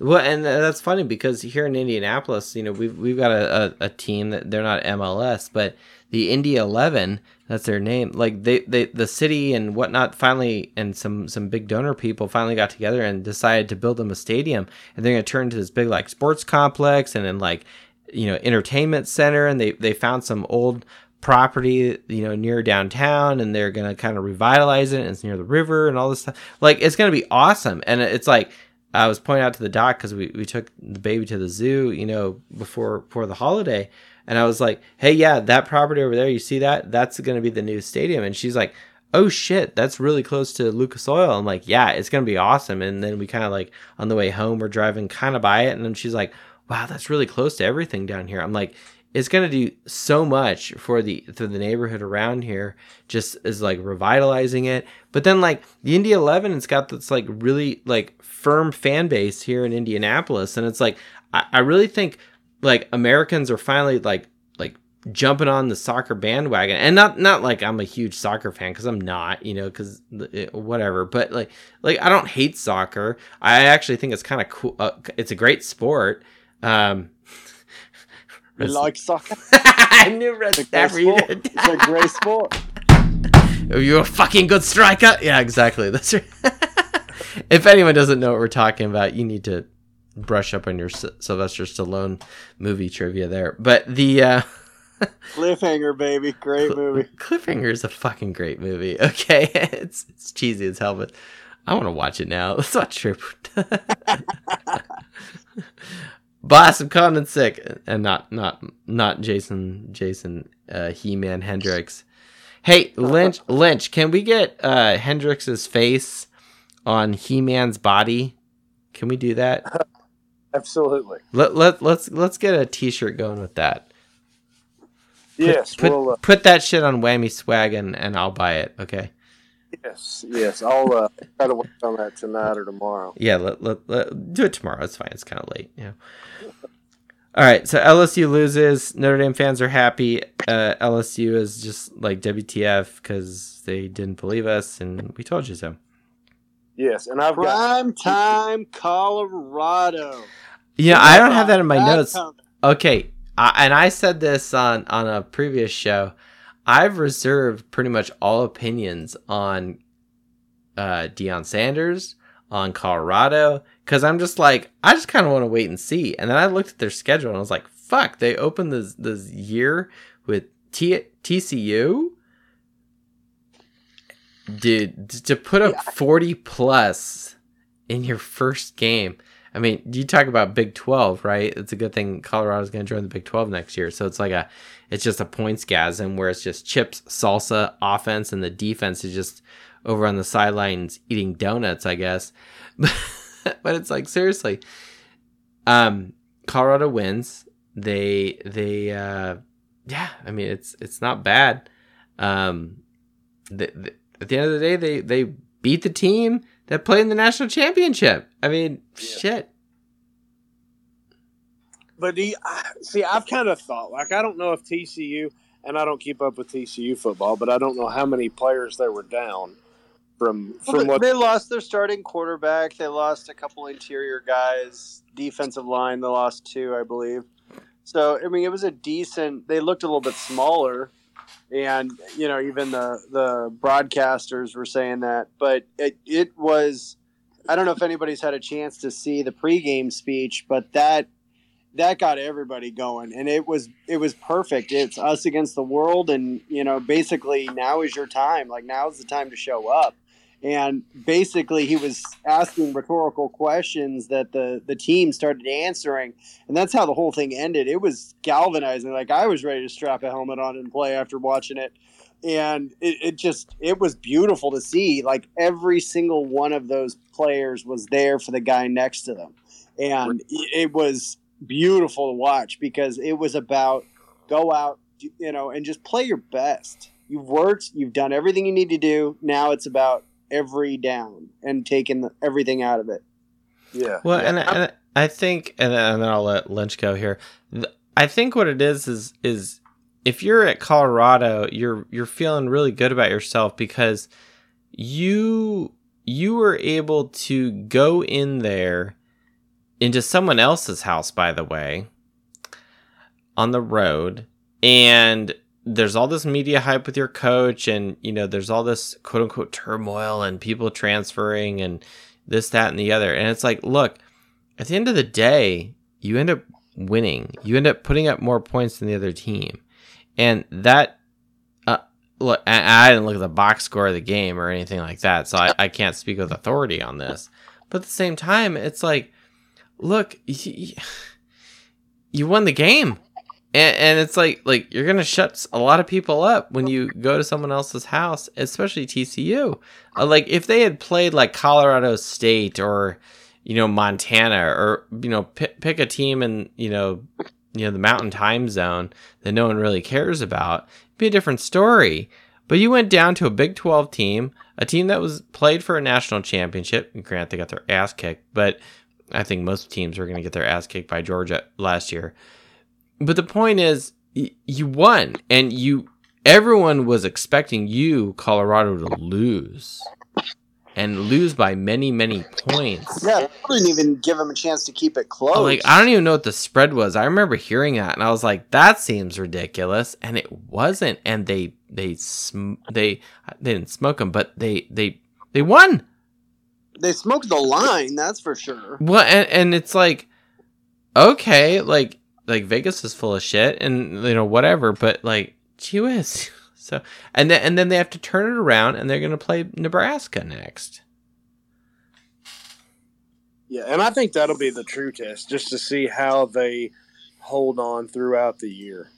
Speaker 1: Well, and that's funny because here in Indianapolis, you know, we've we've got a, a, a team that they're not MLS, but the Indy Eleven, that's their name. Like they, they the city and whatnot finally and some some big donor people finally got together and decided to build them a stadium, and they're gonna turn into this big like sports complex and then like you know entertainment center, and they they found some old property you know near downtown and they're gonna kind of revitalize it and it's near the river and all this stuff. Like it's gonna be awesome. And it's like I was pointing out to the doc because we, we took the baby to the zoo, you know, before before the holiday, and I was like, "Hey, yeah, that property over there, you see that? That's going to be the new stadium." And she's like, "Oh shit, that's really close to Lucas Oil." I'm like, "Yeah, it's going to be awesome." And then we kind of like on the way home, we're driving kind of by it, and then she's like, "Wow, that's really close to everything down here." I'm like, "It's going to do so much for the for the neighborhood around here, just as like revitalizing it." But then like the Indy Eleven, it's got this like really like firm fan base here in Indianapolis, and it's like I, I really think like Americans are finally like like jumping on the soccer bandwagon, and not not like I'm a huge soccer fan because I'm not, you know, because whatever. But like like I don't hate soccer. I actually think it's kind of cool. Uh, it's a great sport. Um,
Speaker 3: You like soccer?
Speaker 1: I knew Red
Speaker 3: It's a great sport. It's a great sport.
Speaker 1: Are you a fucking good striker? Yeah, exactly. That's right. if anyone doesn't know what we're talking about, you need to brush up on your S- Sylvester Stallone movie trivia there. But the uh,
Speaker 3: Cliffhanger, baby. Great movie.
Speaker 1: Cliffhanger is a fucking great movie. Okay, it's it's cheesy as hell, but I want to watch it now. Let's watch Trip. Boss, I'm calling sick, and not not not Jason Jason uh, He Man Hendrix. Hey, Lynch, Lynch, can we get uh Hendrix's face on He-Man's body? Can we do that?
Speaker 7: Absolutely.
Speaker 1: Let let let's let's get a T-shirt going with that. Put,
Speaker 7: Yes,
Speaker 1: put,
Speaker 7: we'll. Uh,
Speaker 1: put that shit on Whammy Swag and, and I'll buy it. Okay.
Speaker 7: Yes, yes. I'll uh, try to work on that tonight or tomorrow.
Speaker 1: Yeah, let, let, let do it tomorrow. It's fine. It's kind of late. Yeah. All right. So LSU loses. Notre Dame fans are happy. Uh, LSU is just like WTF because they didn't believe us and we told you so.
Speaker 7: Yes, and I've got.
Speaker 3: Prime time Colorado.
Speaker 1: Yeah, I don't have that in my notes. Okay, I, and I said this on on a previous show. I've reserved pretty much all opinions on uh Deion Sanders, on Colorado, because I'm just like I just kind of want to wait and see. And then I looked at their schedule and I was like, "Fuck!" They opened this this year with T- TCU. Dude, to put up 40 plus in your first game. I mean, you talk about Big 12, right? It's a good thing Colorado's going to join the Big 12 next year. So it's like a, it's just a points gasm where it's just chips, salsa, offense, and the defense is just over on the sidelines eating donuts, I guess. but it's like, seriously, um, Colorado wins. They, they, uh, yeah, I mean, it's, it's not bad. Um, the, the, at the end of the day, they, they beat the team that played in the national championship. I mean, shit.
Speaker 7: But do you, see, I've kind of thought like I don't know if TCU and I don't keep up with TCU football, but I don't know how many players they were down from
Speaker 3: Well,
Speaker 7: from
Speaker 3: they,
Speaker 7: what
Speaker 3: they lost their starting quarterback. They lost a couple interior guys. Defensive line, they lost two, I believe. So I mean, it was a decent. They looked a little bit smaller, and you know, even the the broadcasters were saying that. But it it was. I don't know if anybody's had a chance to see the pregame speech, but that that got everybody going, and it was it was perfect. It's us against the world, and you know, basically now is your time. Like now is the time to show up and basically he was asking rhetorical questions that the the team started answering. And that's how the whole thing ended. It was galvanizing. Like i was ready to strap a helmet on and play after watching it. And it, it just it was beautiful to see like every single one of those players was there for the guy next to them. And it was beautiful to watch because it was about go out you know and just play your best. You've worked you've done everything you need to do. Now it's about every down and taking the, everything out of it.
Speaker 7: yeah.
Speaker 1: Well,
Speaker 7: yeah.
Speaker 1: and, and I think, and then, and then I'll let Lynch go here. I think what it is is is if you're at Colorado, you're you're feeling really good about yourself because you you were able to go in there into someone else's house, by the way, on the road, and there's all this media hype with your coach, and you know there's all this quote unquote turmoil and people transferring and this, that, and the other. And it's like, look, at the end of the day, you end up winning. You end up putting up more points than the other team. And that, uh, look, I, I didn't look at the box score of the game or anything like that, so I, I can't speak with authority on this. But at the same time, it's like, look, you, you won the game. And, and it's like like you're gonna shut a lot of people up when you go to someone else's house, especially TCU. Uh, like if they had played like Colorado State or you know Montana or you know pick, pick a team in you know you know the Mountain Time Zone that no one really cares about, it'd be a different story. But you went down to a Big 12 team, a team that was played for a national championship. And granted, they got their ass kicked, but I think most teams were going to get their ass kicked by Georgia last year. But the point is, y- you won, and you everyone was expecting you, Colorado, to lose, and lose by many, many points.
Speaker 3: Yeah, I didn't even give them a chance to keep it close.
Speaker 1: Like I don't even know what the spread was. I remember hearing that, and I was like, "That seems ridiculous," and it wasn't. And they they sm- they they didn't smoke them, but they they they won.
Speaker 3: they smoked the line, that's for sure.
Speaker 1: Well, and and it's like, okay, like like Vegas is full of shit, and you know whatever, but like, gee whiz. So and then and then they have to turn it around, and they're gonna play Nebraska next.
Speaker 7: Yeah, and I think that'll be the true test, just to see how they hold on throughout the year.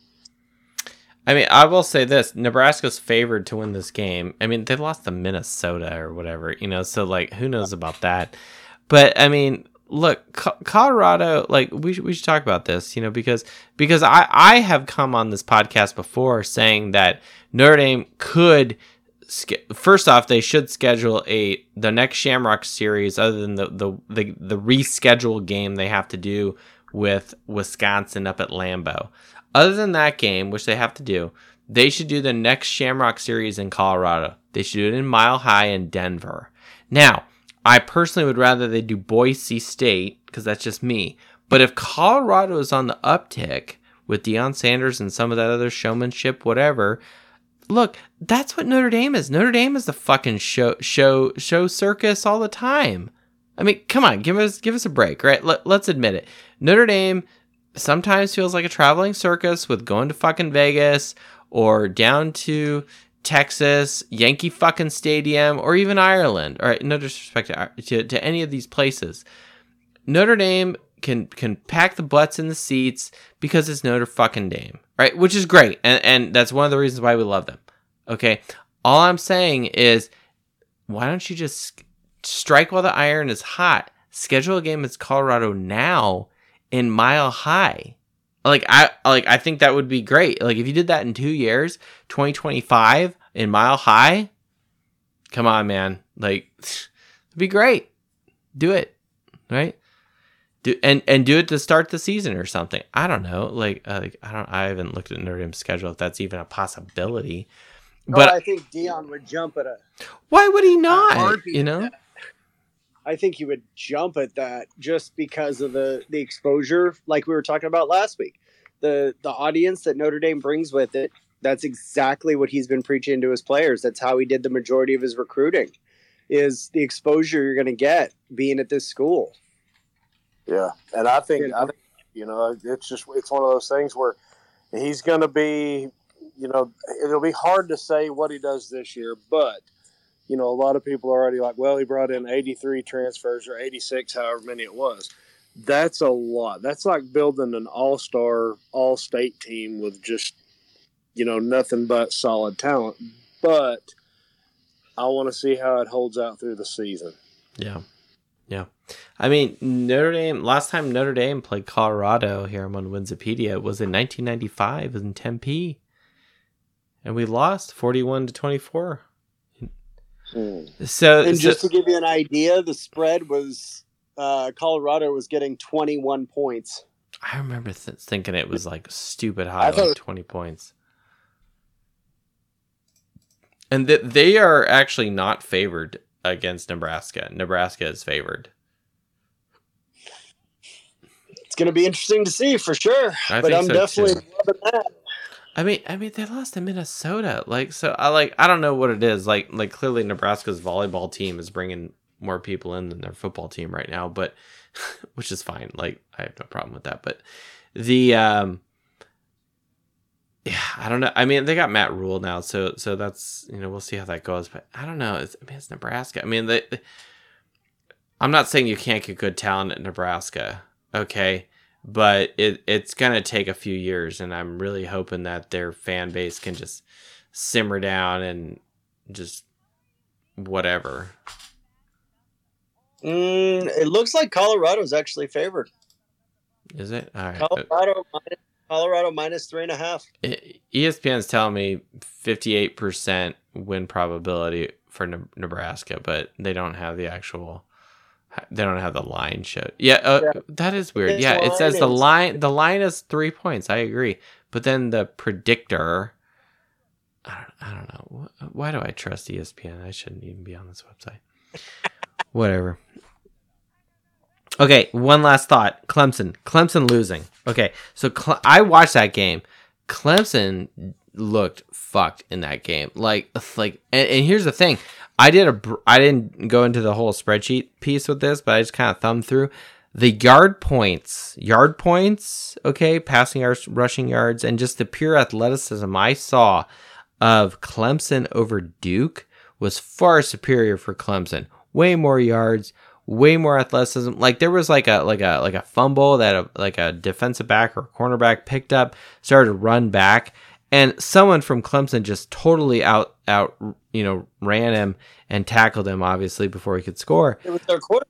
Speaker 1: I mean, I will say this: Nebraska's favored to win this game. I mean, they lost to Minnesota or whatever, you know. So like, who knows about that? But I mean, look, Co- Colorado. Like, we should, we should talk about this, you know, because because I I have come on this podcast before saying that Notre Dame could. First off, they should schedule a the next Shamrock series, other than the the the, the reschedule game they have to do with Wisconsin up at Lambeau. Other than that game, which they have to do, they should do the next Shamrock series in Colorado. They should do it in Mile High in Denver. Now, I personally would rather they do Boise State because that's just me. But if Colorado is on the uptick with Deion Sanders and some of that other showmanship, whatever, look, that's what Notre Dame is. Notre Dame is the fucking show show show circus all the time. I mean, come on, give us give us a break, right? Let, let's admit it. Notre Dame sometimes feels like a traveling circus with going to fucking Vegas or down to Texas, Yankee fucking Stadium, or even Ireland. All right, no disrespect to, to, to any of these places. Notre Dame can can pack the butts in the seats because it's Notre fucking Dame, right? Which is great, and and that's one of the reasons why we love them. Okay, all I'm saying is, why don't you just strike while the iron is hot? Schedule a game against Colorado now in Mile High. Like I like I think that would be great. Like if you did that in two years, 2025 in Mile High, come on, man. Like it'd be great. Do it, right? Do and and do it to start the season or something. I don't know. Like, uh, like I don't. I haven't looked at Notre Dame's schedule if that's even a possibility.
Speaker 3: But
Speaker 1: But
Speaker 3: I think Deion would jump at a.
Speaker 1: why would he not? You know.
Speaker 3: that. I think he would jump at that just because of the the exposure, like we were talking about last week. The the audience that Notre Dame brings with it. That's exactly what he's been preaching to his players. That's how he did the majority of his recruiting. Is the exposure you're going to get being at this school.
Speaker 7: Yeah, and I think I think you know it's just it's one of those things where he's going to be, you know, it'll be hard to say what he does this year, but you know, a lot of people are already like, well, he brought in 83 transfers or 86, however many it was. That's a lot. That's like building an all-star, all-state team with just, you know, nothing but solid talent. But I want to see how it holds out through the season.
Speaker 1: Yeah. Yeah. I mean, Notre Dame, last time Notre Dame played Colorado here on Winsipedia was in 1995 in Tempe. And we lost 41 to 24. So,
Speaker 3: And
Speaker 1: so-
Speaker 3: just to give you an idea, the spread was uh, Colorado was getting 21 points.
Speaker 1: I remember th- thinking it was like stupid high, like 20 points. And that they are actually not favored against Nebraska. Nebraska is favored.
Speaker 3: It's going to be interesting to see for sure.
Speaker 1: I
Speaker 3: but
Speaker 1: think
Speaker 3: I'm
Speaker 1: so,
Speaker 3: definitely
Speaker 1: too.
Speaker 3: loving that.
Speaker 1: I mean, I mean, they lost to Minnesota. Like, so I like, I don't know what it is. Like, like clearly Nebraska's volleyball team is bringing more people in than their football team right now, but which is fine. Like, I have no problem with that. But the, um, yeah, I don't know. I mean, they got Matt Rhule now, so so that's you know we'll see how that goes. But I don't know. It's, I mean, it's Nebraska. I mean, they, they- I'm not saying you can't get good talent at Nebraska, okay, but it it's gonna take a few years, and I'm really hoping that their fan base can just simmer down and just whatever.
Speaker 3: Mm, it looks like Colorado's actually favored.
Speaker 1: Is it all right?
Speaker 3: Colorado minus, Colorado minus three and a half.
Speaker 1: ESPN's telling me 58% win probability for Ne- Nebraska, but they don't have the actual they don't have the line show. Yeah, uh,
Speaker 3: Yeah.
Speaker 1: that is weird.
Speaker 3: Its
Speaker 1: yeah, it says the
Speaker 3: line
Speaker 1: the line is 3 points. I agree. But then the predictor I don't, I don't know. Why do I trust ESPN? I shouldn't even be on this website. Whatever. Okay, one last thought. Clemson. Clemson losing. Okay, so Cle- I watched that game. Clemson looked fucked in that game. Like, like, and, and here's the thing. I did a. I didn't go into the whole spreadsheet piece with this, but I just kind of thumbed through the yard points, yard points. Okay, passing yards, rushing yards, and just the pure athleticism I saw of Clemson over Duke was far superior for Clemson. Way more yards, way more athleticism. Like there was like a like a like a fumble that a, like a defensive back or cornerback picked up, started to run back, and someone from Clemson just totally out out you know ran him and tackled him obviously before he could score.
Speaker 3: It was their quarter.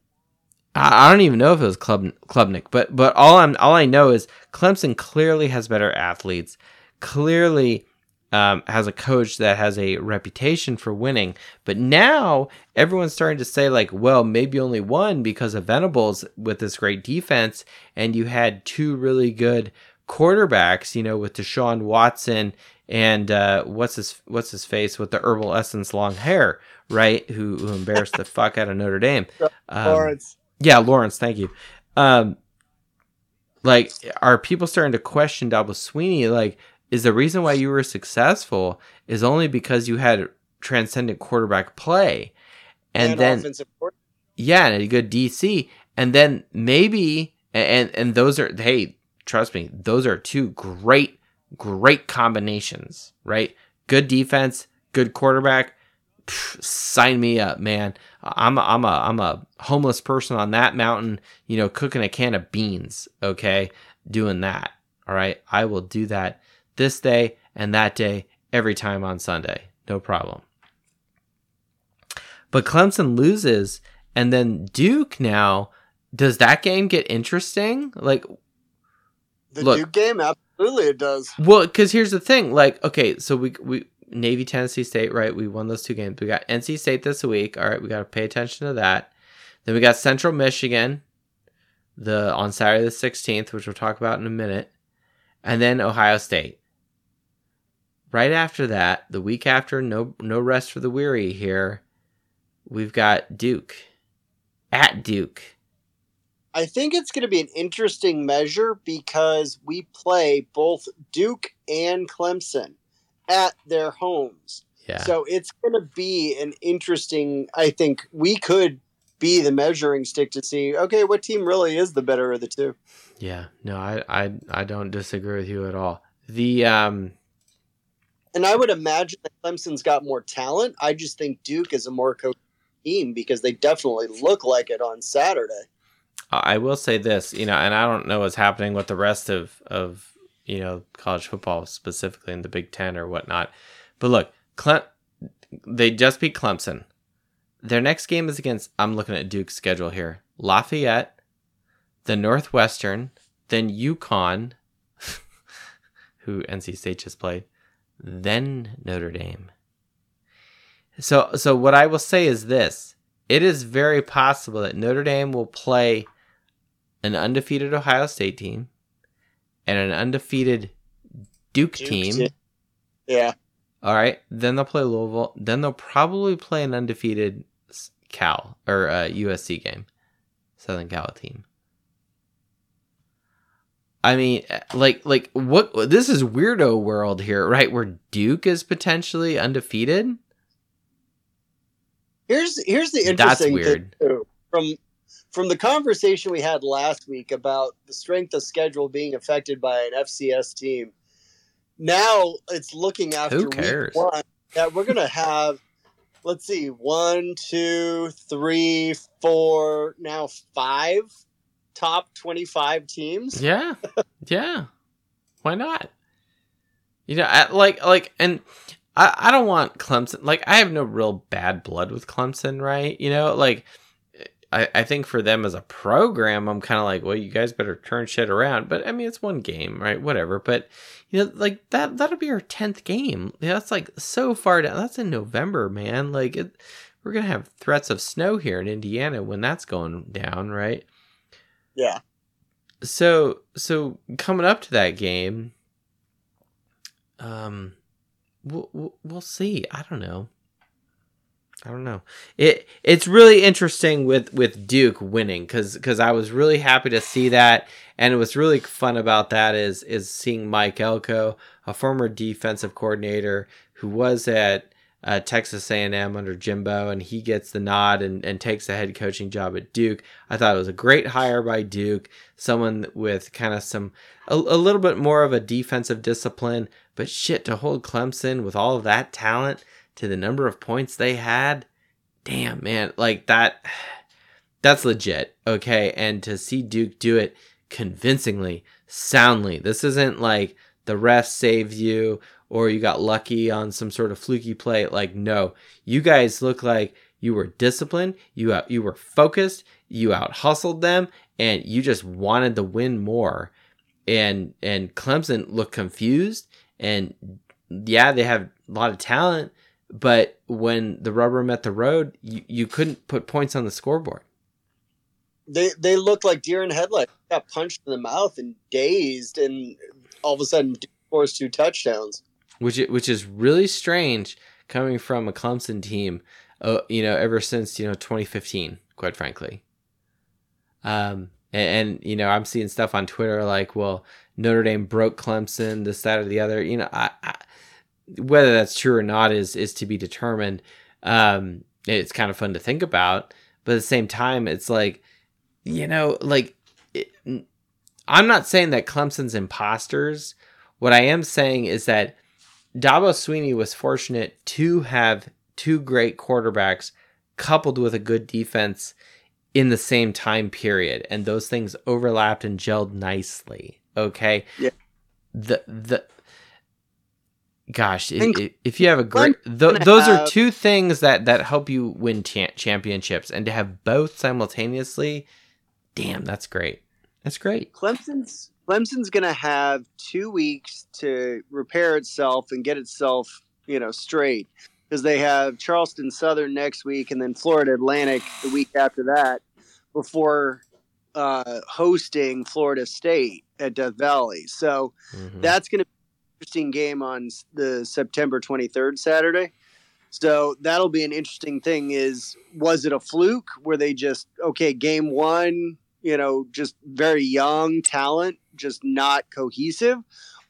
Speaker 1: I, I don't even know if it was Klub, Klubnik, but but all I'm all I know is Clemson clearly has better athletes. Clearly um, has a coach that has a reputation for winning. But now everyone's starting to say, like, well, maybe only one because of Venables with this great defense, and you had two really good quarterbacks, you know, with Deshaun Watson and uh, what's his what's his face with the herbal essence long hair, right? Who, who embarrassed the fuck out of Notre Dame. Um,
Speaker 3: Lawrence.
Speaker 1: yeah, Lawrence, thank you. Um, like, are people starting to question Dabo Swinney? Like, is the reason why you were successful is only because you had transcendent quarterback play, and, then
Speaker 3: offensive
Speaker 1: yeah, and a good DC, and then maybe and and those are hey, trust me, those are two great great combinations, right? Good defense, good quarterback. Pff, sign me up, man. I'm a, I'm a I'm a homeless person on that mountain, you know, cooking a can of beans, okay? Doing that. All right? I will do that this day and that day every time on Sunday. No problem. But Clemson loses and then Duke now does that game get interesting? Like
Speaker 3: The
Speaker 1: Look.
Speaker 3: Duke game, absolutely, it does.
Speaker 1: Well, because here's the thing. Like, okay, so we we Navy Tennessee State, right? We won those two games. We got NC State this week. All right, we got to pay attention to that. Then we got Central Michigan, the on Saturday the 16th, which we'll talk about in a minute, and then Ohio State. Right after that, the week after, no no rest for the weary here. We've got Duke at Duke.
Speaker 3: I think it's going to be an interesting measure because we play both Duke and Clemson at their homes.
Speaker 1: Yeah.
Speaker 3: So it's going to be an interesting. I think we could be the measuring stick to see. Okay, what team really is the better of the two?
Speaker 1: yeah. No, I I I don't disagree with you at all. The um
Speaker 3: And I would imagine that Clemson's got more talent. I just think Duke is a more coached team because they definitely look like it on Saturday.
Speaker 1: I will say this, you know, and I don't know what's happening with the rest of of you know college football specifically in the Big Ten or whatnot, but look, Cle- they just beat Clemson. Their next game is against. I'm looking at Duke's schedule here: Lafayette, the Northwestern, then UConn, who NC State just played, then Notre Dame. So, so what I will say is this: it is very possible that Notre Dame will play an undefeated Ohio State team and an undefeated Duke,
Speaker 3: Duke
Speaker 1: team.
Speaker 3: Yeah.
Speaker 1: All right, then they'll play Louisville. Then they'll probably play an undefeated Cal or uh, USC game, Southern Cal team. I mean, eh, like, like what? This is weirdo world here, right? Where Duke is potentially undefeated.
Speaker 3: Here's here's the interesting That's
Speaker 1: weird.
Speaker 3: thing too. From from the conversation we had last week about the strength of schedule being affected by an FCS team. Now it's looking after
Speaker 1: Who
Speaker 3: week
Speaker 1: cares?
Speaker 3: one that we're gonna have let's see, one, two, three, four, now five top twenty five teams.
Speaker 1: Yeah, yeah. Why not? You know, I, like, like, and I, I don't want Clemson. Like, I have no real bad blood with Clemson, right? You know, like, I, I think for them as a program, I'm kind of like, well, you guys better turn shit around. But I mean, it's one game, right? Whatever. But you know, like that, that'll be our tenth game. Yeah, that's like so far down. That's in November, man. Like, it, we're gonna have threats of snow here in Indiana when that's going down, right?
Speaker 3: Yeah.
Speaker 1: so so coming up to that game um we'll, we'll, we'll see i don't know i don't know it it's really interesting with with duke winning because because i was really happy to see that and what's really fun about that is is seeing mike elko a former defensive coordinator who was at uh, Texas A&M under Jimbo, and he gets the nod and, and takes the head coaching job at Duke. I thought it was a great hire by Duke, someone with kind of some a, a little bit more of a defensive discipline, but shit to hold Clemson with all of that talent to the number of points they had, damn man, like that. That's legit, okay. And to see Duke do it convincingly, soundly. This isn't like the ref saved you or you got lucky on some sort of fluky play. Like, no, you guys look like you were disciplined, you out, you were focused, you out hustled them, and you just wanted to win more. And and Clemson looked confused, and yeah, they have a lot of talent, but when the rubber met the road, you, you couldn't put points on the scoreboard.
Speaker 3: They they looked like deer in headlights. Got punched in the mouth and dazed, and all of a sudden scores two touchdowns.
Speaker 1: which which is really strange coming from a Clemson team. Uh, you know, ever since you know 2015, quite frankly. Um, and, and you know, I'm seeing stuff on Twitter like, well, Notre Dame broke Clemson, this, that, or the other. You know, I, I, whether that's true or not is is to be determined. Um, it's kind of fun to think about, but at the same time, it's like, you know, like. It, I'm not saying that Clemson's imposters. What I am saying is that Dabo Swinney was fortunate to have two great quarterbacks coupled with a good defense in the same time period, and those things overlapped and gelled nicely. Okay.
Speaker 3: Yeah.
Speaker 1: The the gosh, i-
Speaker 3: think
Speaker 1: if you have a great, th- those are two things that that help you win cha- championships, and to have both simultaneously, damn, that's great. That's great.
Speaker 3: Clemson's Clemson's going to have two weeks to repair itself and get itself, you know, straight because they have Charleston Southern next week and then Florida Atlantic the week after that before uh, hosting Florida State at Death Valley. So
Speaker 1: Mhm.
Speaker 3: that's going to be interesting game on the September 23rd Saturday. So that'll be an interesting thing is was it a fluke where they just okay game 1, you know, just very young talent, just not cohesive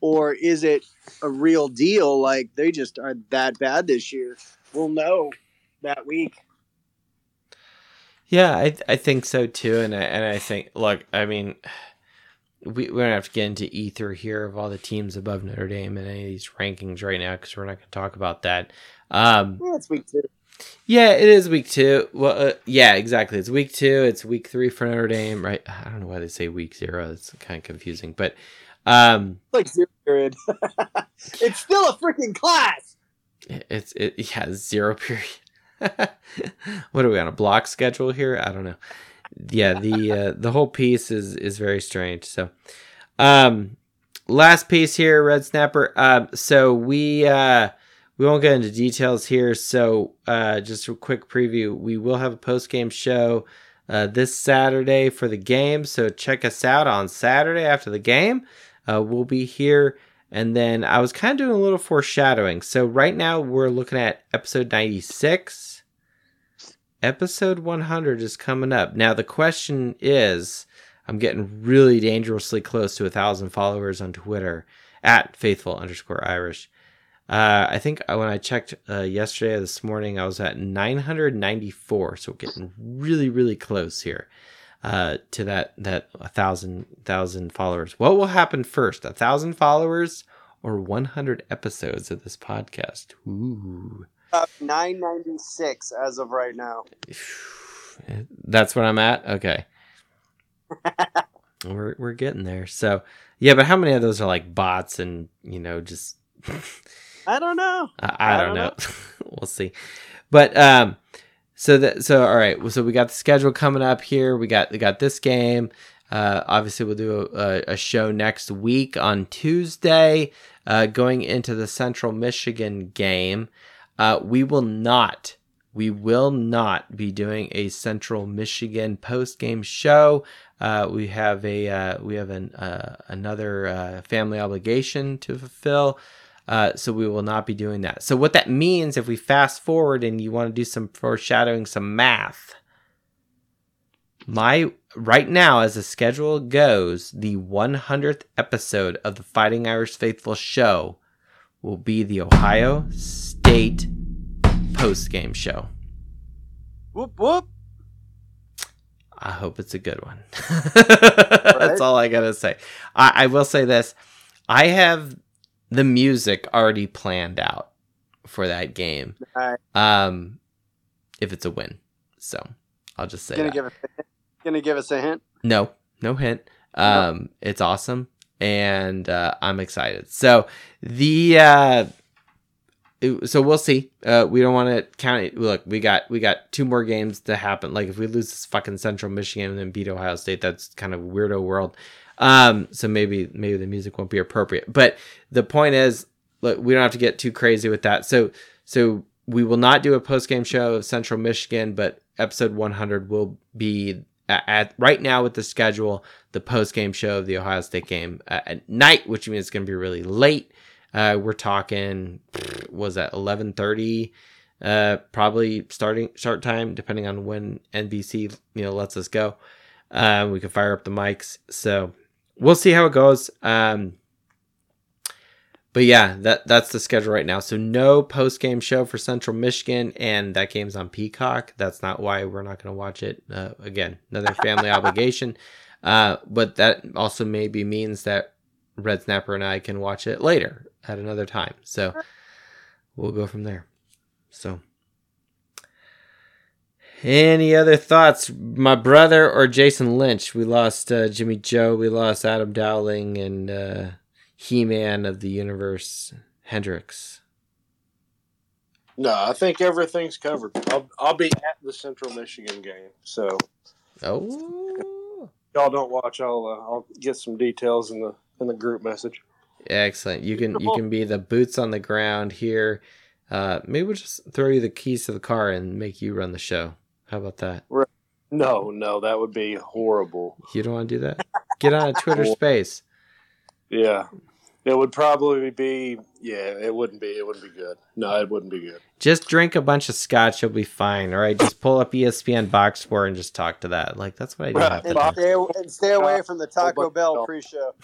Speaker 3: or is it a real deal like they just are that bad this year? We'll know that week.
Speaker 1: Yeah, I I think so too, and I, and I think look, I mean, we we don't have to get into ether here of all the teams above Notre Dame and any of these rankings right now because we're not going to talk about that. Um,
Speaker 3: Yeah, it's week 2.
Speaker 1: yeah, it is week two. Well, uh, yeah, exactly. It's week two. It's week three for Notre Dame, right? I don't know why they say week zero. It's kind of confusing, but um,
Speaker 3: Like zero period. it's still a freaking class.
Speaker 1: It's it yeah zero period. what are we on a block schedule here? I don't know. Yeah, the uh, the whole piece is is very strange. So, um, last piece here, Red Snapper. Um, so we uh we won't get into details here. So, uh, just a quick preview. We will have a post game show. Uh, this Saturday for the game, so check us out on Saturday after the game. Uh, we'll be here and then I was kind of doing a little foreshadowing. So right now we're looking at episode 96. Episode 100 is coming up. Now the question is, I'm getting really dangerously close to a thousand followers on Twitter at faithful underscore Irish. Uh, I think when I checked uh, yesterday this morning, I was at 994. So getting really, really close here uh, to that that a thousand thousand followers. What will happen first? A thousand followers or 100 episodes of this podcast? Ooh,
Speaker 3: Uh, 996 as of right now.
Speaker 1: that's what I'm at. Okay, we're we're getting there. So yeah, but how many of those are like bots and you know just
Speaker 3: I don't know.
Speaker 1: I, I,
Speaker 3: I
Speaker 1: don't,
Speaker 3: don't
Speaker 1: know. we'll see. But um so that so all right, so we got the schedule coming up here. We got we got this game. Uh obviously we'll do a, a show next week on Tuesday uh going into the Central Michigan game. Uh we will not we will not be doing a Central Michigan post game show. Uh, we have a uh, we have an uh, another uh, family obligation to fulfill. Uh, so we will not be doing that. So what that means, if we fast forward and you want to do some foreshadowing, some math, my right now, as the schedule goes, the 100th episode of the Fighting Irish Faithful show will be the Ohio State post game show.
Speaker 3: Whoop whoop.
Speaker 1: I hope it's a good one. That's all I gotta say. I, I will say this: I have the music already planned out for that game.
Speaker 3: Right.
Speaker 1: Um, if it's a win, so I'll just say
Speaker 3: Gonna
Speaker 1: that.
Speaker 3: give us a hint. Gonna give us a hint.
Speaker 1: no, no hint. Um, it's awesome, and uh, I'm excited. So the uh, so we'll see. Uh, we don't want to count it. Look, we got we got two more games to happen. Like if we lose this fucking Central Michigan and then beat Ohio State, that's kind of weirdo world. Um, so maybe maybe the music won't be appropriate. But the point is, look, we don't have to get too crazy with that. So so we will not do a post game show of Central Michigan, but episode 100 will be at, right now with the schedule the post game show of the Ohio State game at, at night, which means it's going to be really late. Uh, we're talking was that 11:30 uh probably starting start time depending on when NBC you know lets us go. Um we can fire up the mics. So we'll see how it goes. Um but yeah, that that's the schedule right now. So no post game show for Central Michigan, and that game's on Peacock. That's not why we're not going to watch it. Uh, again, another family obligation. Uh, but that also maybe means that Red Snapper and I can watch it later at another time. So we'll go from there. So, any other thoughts, my brother or Jason Lynch? We lost uh, Jimmy Joe. We lost Adam Dowling and uh, He Man of the Universe, Hendrix.
Speaker 7: No, I think everything's covered. I'll, I'll be at the Central Michigan game, so
Speaker 1: Oh,
Speaker 7: y'all don't watch. I'll uh, I'll get some details in the in the group message.
Speaker 1: excellent! You can you can be the boots on the ground here. Uh, maybe we'll just throw you the keys to the car and make you run the show. How about that?
Speaker 7: No, no, that would be horrible.
Speaker 1: You don't want to do that? Get on a Twitter space.
Speaker 7: Yeah, it would probably be. Yeah, it wouldn't be. It wouldn't be good. No, it wouldn't be good.
Speaker 1: Just drink a bunch of scotch, you'll be fine. All right, just pull up ESPN box score and just talk to that. Like that's what I do.
Speaker 7: Right.
Speaker 1: half
Speaker 3: And stay, and stay away from the Taco
Speaker 7: Well,
Speaker 3: Bell
Speaker 7: no.
Speaker 3: pre-show.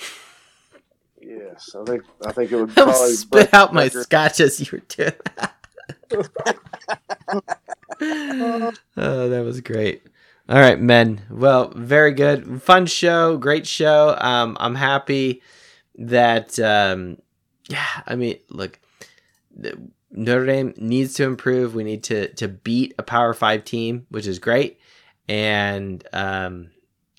Speaker 7: Yes, I think I think it would
Speaker 1: I'll
Speaker 7: probably
Speaker 1: spit
Speaker 7: break
Speaker 1: out my scotch as you were doing that. oh, that was great. All right, men. Well, very good. Fun show. Great show. Um, I'm happy that, um, yeah, I mean, look, the- Notre Dame needs to improve. We need to, to beat a Power Five team, which is great. And, um,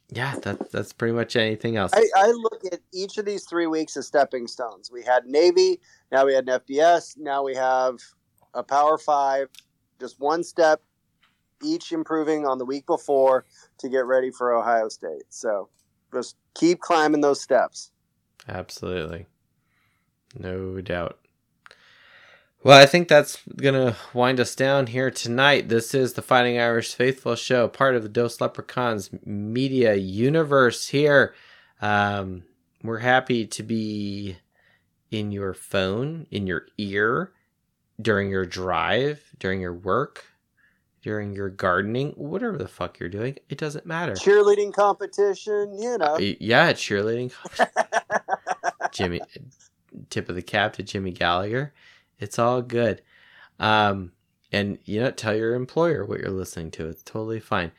Speaker 1: yeah, that, that's pretty much anything else.
Speaker 3: I, I look at each of these three weeks as stepping stones. We had Navy, now we had an FBS, now we have a Power Five. Just one step, each improving on the week before to get ready for Ohio State. So just keep climbing those steps.
Speaker 1: Absolutely. No doubt. Well, I think that's going to wind us down here tonight. This is the Fighting Irish Faithful Show, part of the Dos Leprechauns media universe here. Um, we're happy to be in your phone, in your ear, during your drive, during your work, during your gardening, whatever the fuck you're doing. It doesn't matter.
Speaker 3: Cheerleading competition, you know.
Speaker 1: Uh, Yeah, cheerleading. Jimmy, tip of the cap to Jimmy Gallagher. It's all good. Um, and you know, tell your employer what you're listening to. It's totally fine.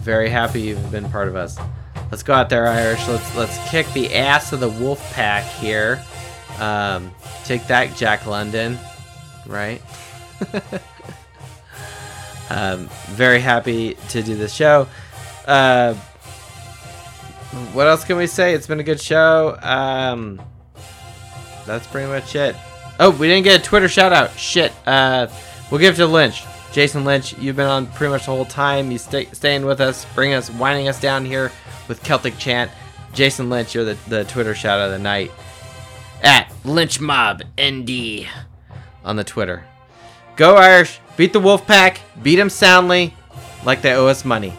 Speaker 1: Very happy you've been part of us. Let's go out there, Irish. Let's let's kick the ass of the Wolf Pack here. Um, take that, Jack London. Right. um, very happy to do this show. Uh, what else can we say? It's been a good show. Um, that's pretty much it. Oh, we didn't get a Twitter shout out. Shit. Uh, we'll give it to Lynch. Jason Lynch, you've been on pretty much the whole time. You stay staying with us, bringing us, winding us down here with Celtic chant. Jason Lynch, you're the, the Twitter shout out of the night at Lynch Mob ND on the Twitter. Go Irish, beat the Wolfpack, beat them soundly, like they owe us money.